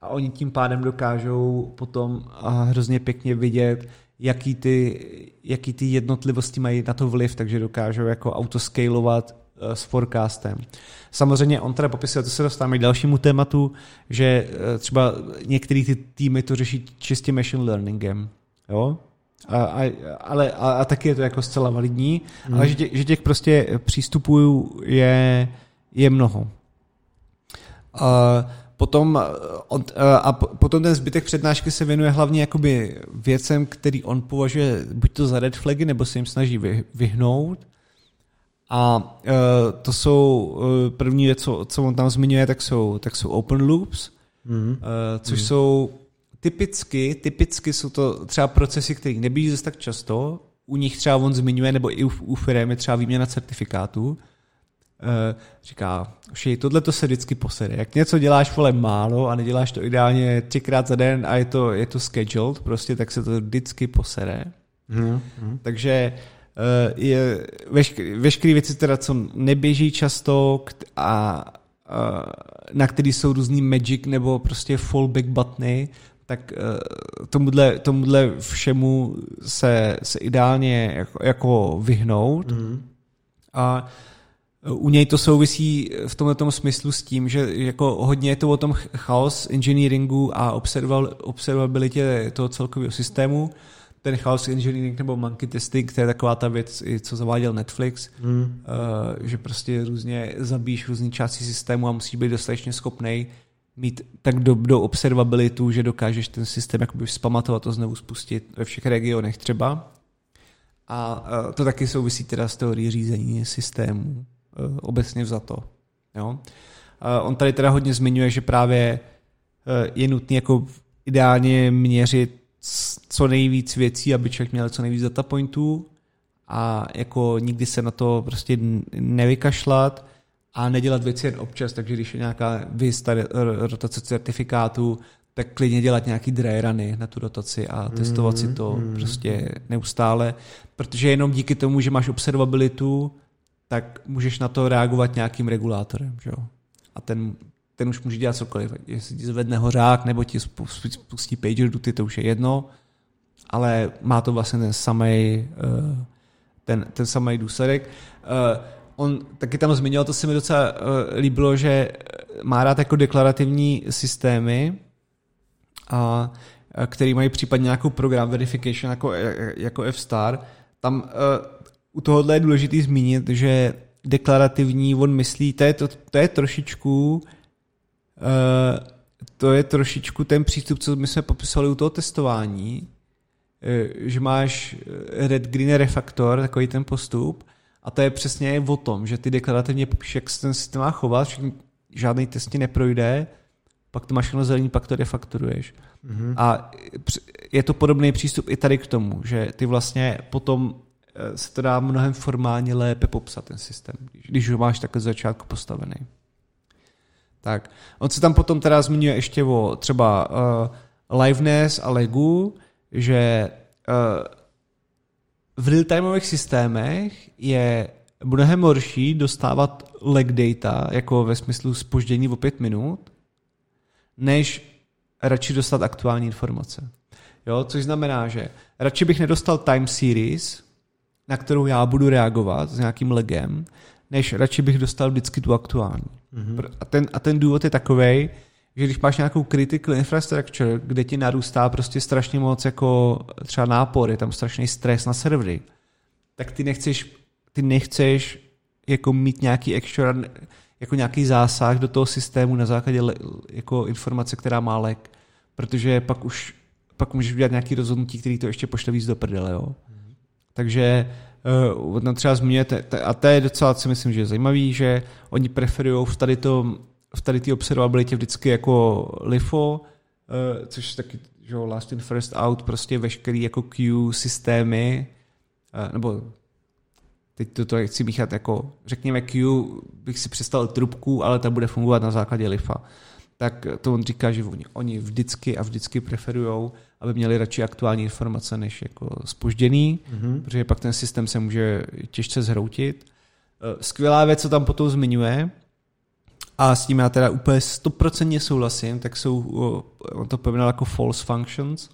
a oni tím pádem dokážou potom hrozně pěkně vidět, jaký ty, jaký ty jednotlivosti mají na to vliv, takže dokážou jako autoscalovat uh, s forecastem. Samozřejmě on teda popisuje, to se dostáváme k dalšímu tématu, že eh, třeba některé ty týmy to řeší čistě machine learningem. Jo? A, a, ale, a, a taky je to jako zcela validní, mm. ale že, tě, že těch prostě přístupů je, je mnoho. A potom, on, a potom ten zbytek přednášky se věnuje hlavně jakoby věcem, který on považuje buď to za red flagy, nebo se jim snaží vyhnout. A uh, to jsou uh, první věc, co, co on tam zmiňuje, tak jsou, tak jsou open loops, uh, což mm-hmm. jsou typicky, typicky jsou to třeba procesy, které nebývají zase tak často, u nich třeba on zmiňuje, nebo i u, u firmy třeba výměna certifikátů, uh, říká, že tohle to se vždycky posede. Jak něco děláš vole málo a neděláš to ideálně třikrát za den a je to, je to scheduled, prostě tak se to vždycky posede. Mm-hmm. Takže Eh, je veškeré věci, teda, co neběží často a, a na který jsou různý magic nebo prostě fallback buttony, tak uh, tomuhle, tomuhle všemu se, se ideálně jako, jako vyhnout. Mm. A u něj to souvisí v tomto smyslu s tím, že jako hodně je to o tom chaos engineeringu a observabilitě toho celkového systému, ten chaos engineering nebo monkey testing, to je taková ta věc, co zaváděl Netflix, mm. že prostě různě zabíjíš různý části systému a musíš být dostatečně schopný mít tak do, do observabilitu, že dokážeš ten systém jakoby vzpamatovat a znovu spustit ve všech regionech třeba. A uh, to taky souvisí teda s teorií řízení systému, obecně vzato. Jo? Uh, on tady teda hodně zmiňuje, že právě uh, je nutné jako ideálně měřit co nejvíc věcí, aby člověk měl co nejvíc data pointů a jako nikdy se na to prostě nevykašlat a nedělat věci jen občas, takže když je nějaká vysta rotace certifikátu, tak klidně dělat nějaký dry runy na tu rotaci a testovat mm, si to mm. prostě neustále, protože jenom díky tomu, že máš observabilitu, tak můžeš na to reagovat nějakým regulátorem. Že jo? A ten ten už může dělat cokoliv. Jestli ti zvedne hořák nebo ti spustí pager duty, to už je jedno, ale má to vlastně ten samý eh, ten, ten samý důsledek. Eh, on taky tam zmiňoval, to se mi docela eh, líbilo, že má rád jako deklarativní systémy, a, který mají případně nějakou program verification jako, jako F-Star. Tam u tohohle je důležité zmínit, že deklarativní, on myslí, to je, to, to je trošičku Eh, to je trošičku ten přístup, co my jsme popisovali u toho testování, eh, že máš eh, red, green refaktor, takový ten postup, a to je přesně o tom, že ty deklarativně popíš, jak se ten systém má chovat, žádný test ti neprojde, pak to máš jenom zelený, pak to refaktoruješ. Mm-hmm. A je to podobný přístup i tady k tomu, že ty vlastně potom se to dá mnohem formálně lépe popsat ten systém, když ho máš takhle začátku postavený. Tak. On se tam potom teda zmiňuje ještě o třeba uh, liveness a legu, že uh, v real-timeových systémech je mnohem horší dostávat lag data, jako ve smyslu spoždění o pět minut, než radši dostat aktuální informace. Jo, což znamená, že radši bych nedostal time series, na kterou já budu reagovat s nějakým legem, než radši bych dostal vždycky tu aktuální. Mm-hmm. A, ten, a ten důvod je takový, že když máš nějakou critical infrastructure, kde ti narůstá prostě strašně moc jako třeba nápor, je tam strašný stres na servery, tak ty nechceš, ty nechceš jako mít nějaký extra, jako nějaký zásah do toho systému na základě le, jako informace, která má lek, protože pak už pak můžeš udělat nějaký rozhodnutí, který to ještě pošle víc do prdele, jo. Takže uh, třeba zmiňujete, a to je docela, si myslím, že je zajímavý, že oni preferují v tady to, v tady té observabilitě vždycky jako LIFO, uh, což taky že last in first out, prostě veškerý jako queue systémy, uh, nebo teď to, to chci míchat jako, řekněme queue, bych si představil trubku, ale ta bude fungovat na základě LIFA. Tak to on říká, že oni, oni vždycky a vždycky preferují aby měli radši aktuální informace než jako spožděný, mm-hmm. protože pak ten systém se může těžce zhroutit. Eh, skvělá věc, co tam potom zmiňuje, a s tím já teda úplně stoprocentně souhlasím, tak jsou, on to pojmenoval jako false functions.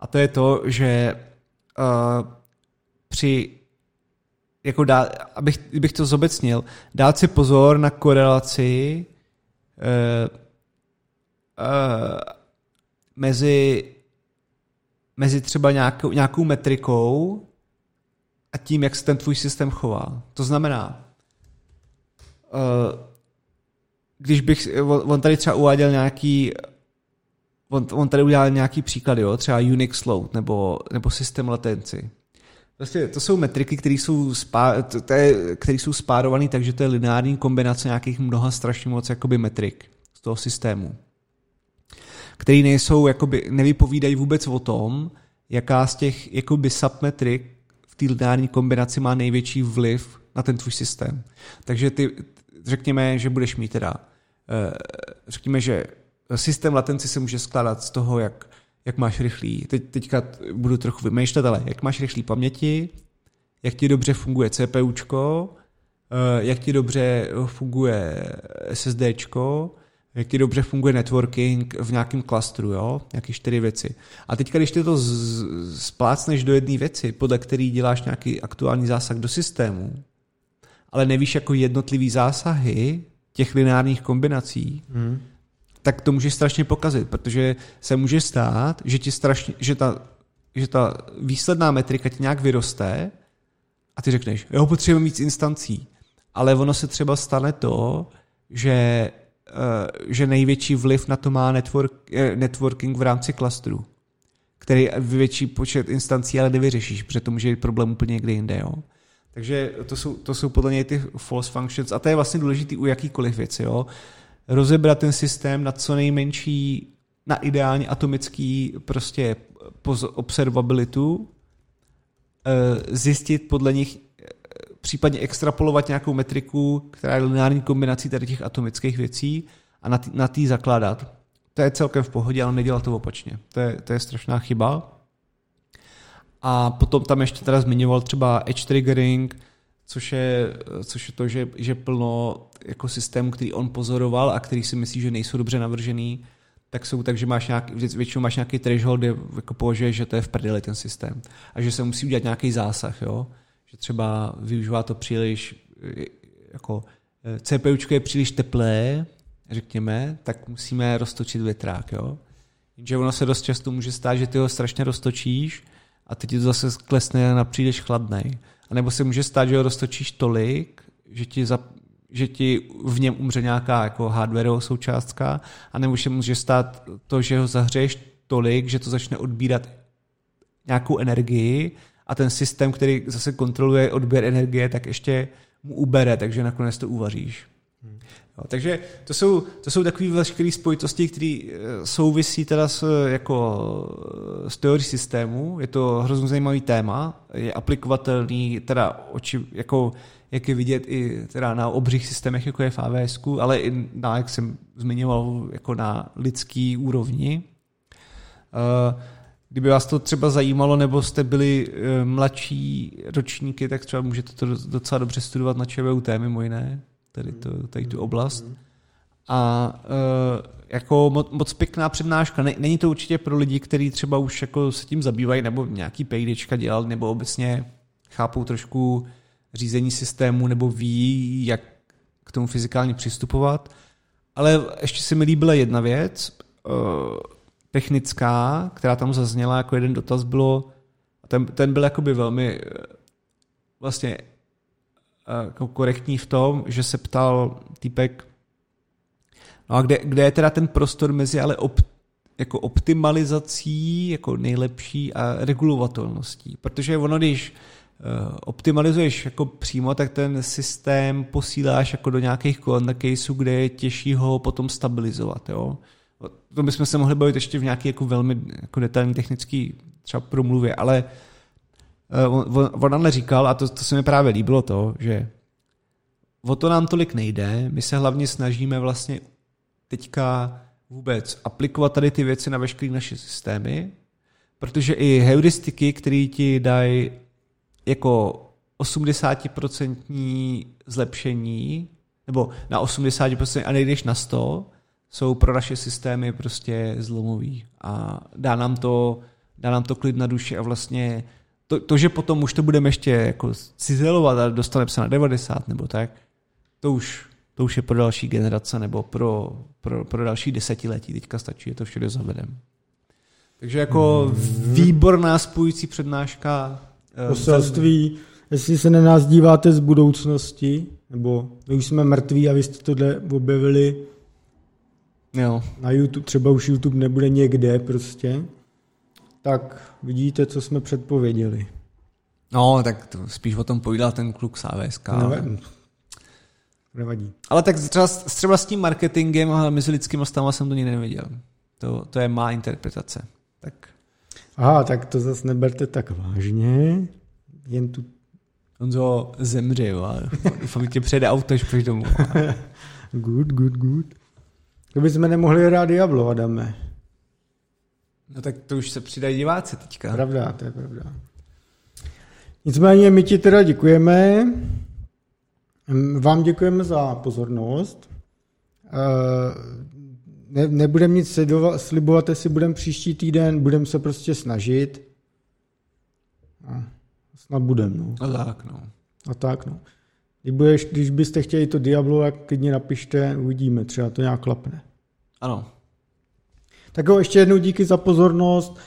A to je to, že uh, při jako dá, abych, abych to zobecnil, dát si pozor na korelaci uh, uh, mezi mezi třeba nějakou, nějakou metrikou a tím, jak se ten tvůj systém chová. To znamená, uh, když bych, on tady třeba uváděl nějaký, on, on tady udělal nějaký příklad, jo, třeba Unix load nebo, nebo systém latenci. Vlastně to jsou metriky, které jsou, spá, jsou spárované, takže to je lineární kombinace nějakých mnoha strašně moc jakoby metrik z toho systému který nejsou, jakoby, nevypovídají vůbec o tom, jaká z těch jakoby submetrik v té lineární kombinaci má největší vliv na ten tvůj systém. Takže ty, řekněme, že budeš mít teda, eh, řekněme, že systém latenci se může skládat z toho, jak, jak máš rychlý, teď, teďka budu trochu vymýšlet, ale jak máš rychlý paměti, jak ti dobře funguje CPUčko, eh, jak ti dobře funguje SSDčko, jak ti dobře funguje networking v nějakém klastru, jo? Nějaké čtyři věci. A teď, když ty to splácneš do jedné věci, podle který děláš nějaký aktuální zásah do systému, ale nevíš jako jednotlivý zásahy těch lineárních kombinací, hmm. tak to může strašně pokazit, protože se může stát, že ti strašně, že ta že ta výsledná metrika ti nějak vyroste a ty řekneš, jo, potřebujeme víc instancí. Ale ono se třeba stane to, že, že největší vliv na to má network, uh, networking v rámci klastru, který větší počet instancí ale nevyřešíš, protože to může být problém úplně někde jinde. Jo? Takže to jsou, to jsou podle něj ty false functions a to je vlastně důležité u jakýkoliv věci. Jo? Rozebrat ten systém na co nejmenší, na ideálně atomický prostě observabilitu, eh, zjistit podle nich, eh, případně extrapolovat nějakou metriku, která je lineární kombinací tady těch atomických věcí a na tý, na tý zakládat. To je celkem v pohodě, ale nedělat to opačně. To je, to je strašná chyba. A potom tam ještě teda zmiňoval třeba edge triggering, což je, což je to, že, že plno jako systémů, který on pozoroval a který si myslí, že nejsou dobře navržený, tak jsou tak, že máš nějaký, většinou máš nějaký threshold, kde jako považuješ, že to je v prdeli ten systém. A že se musí udělat nějaký zásah, jo? Že třeba využívá to příliš, jako eh, CPUčko je příliš teplé, řekněme, tak musíme roztočit větrák. Jo? Jenže ono se dost často může stát, že ty ho strašně roztočíš a teď ti to zase klesne na příliš chladnej. A nebo se může stát, že ho roztočíš tolik, že ti, za, že ti v něm umře nějaká jako hardwareová součástka, a nebo se může stát to, že ho zahřeješ tolik, že to začne odbírat nějakou energii a ten systém, který zase kontroluje odběr energie, tak ještě mu ubere, takže nakonec to uvaříš. Jo, takže to jsou, to jsou takové veškeré spojitosti, které eh, souvisí teda s, jako, s teorií systému. Je to hrozně zajímavý téma, je aplikovatelný teda oči, jako, jak je vidět i teda na obřích systémech, jako je v AWS, ale i na, jak jsem zmiňoval, jako na lidský úrovni. Uh, Kdyby vás to třeba zajímalo, nebo jste byli uh, mladší ročníky, tak třeba můžete to docela dobře studovat na ČVUT mimo jiné tady, to, tady tu oblast. A uh, jako moc, moc pěkná přednáška. Není to určitě pro lidi, kteří třeba už jako se tím zabývají, nebo nějaký PDčka dělal, nebo obecně chápou trošku řízení systému, nebo ví, jak k tomu fyzikálně přistupovat. Ale ještě se mi líbila jedna věc, uh, technická, která tam zazněla, jako jeden dotaz bylo, ten, ten byl jakoby velmi vlastně jako korektní v tom, že se ptal týpek, no a kde, kde je teda ten prostor mezi ale op, jako optimalizací jako nejlepší a regulovatelností. Protože ono, když uh, optimalizuješ jako přímo, tak ten systém posíláš jako do nějakých corner caseů, kde je těžší ho potom stabilizovat. Jo? To bychom se mohli bavit ještě v nějaké jako velmi jako detailní technické třeba promluvě, ale uh, on, on ale říkal, a to, to se mi právě líbilo to, že o to nám tolik nejde, my se hlavně snažíme vlastně teďka vůbec aplikovat tady ty věci na veškeré naše systémy, protože i heuristiky, které ti dají jako 80% zlepšení, nebo na 80% a nejdeš na 100, jsou pro naše systémy prostě zlomový. A dá nám to, dá nám to klid na duši a vlastně to, to, že potom už to budeme ještě jako cizelovat a dostaneme se na 90 nebo tak, to už, to už je pro další generace nebo pro, pro, pro další desetiletí. Teďka stačí, je to všude zavedem. Takže jako mm. výborná spojující přednáška. Eh, Poselství, jestli se na nás díváte z budoucnosti, nebo my už jsme mrtví a vy jste tohle objevili jo. na YouTube, třeba už YouTube nebude někde prostě, tak vidíte, co jsme předpověděli. No, tak to spíš o tom povídal ten kluk z AVSK. Nevadí. Nevadí. Ale tak třeba, třeba s tím marketingem a mezi lidskými stavama jsem to nikdy neviděl. To, to je má interpretace. Tak. Aha, tak to zase neberte tak vážně. Jen tu... Honzo, zemře, jo. Doufám, tě přejde auto, až půjdeš domů. good, good, good. To bychom nemohli hrát Diablo, Adame. No tak to už se přidají diváci teďka. Pravda, to je pravda. Nicméně my ti teda děkujeme. Vám děkujeme za pozornost. Eh, ne, nebudeme nic slibovat, jestli budeme příští týden, budeme se prostě snažit. A snad budeme, no. A tak, no. A tak, no. Když, budeš, když byste chtěli to Diablo, tak klidně napište, uvidíme, třeba to nějak klapne. Ano. Tak jo, ještě jednou díky za pozornost.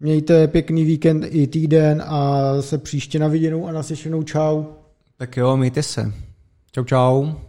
Mějte pěkný víkend i týden a se příště na viděnou a naslyšenou. Čau. Tak jo, mějte se. Čau, čau.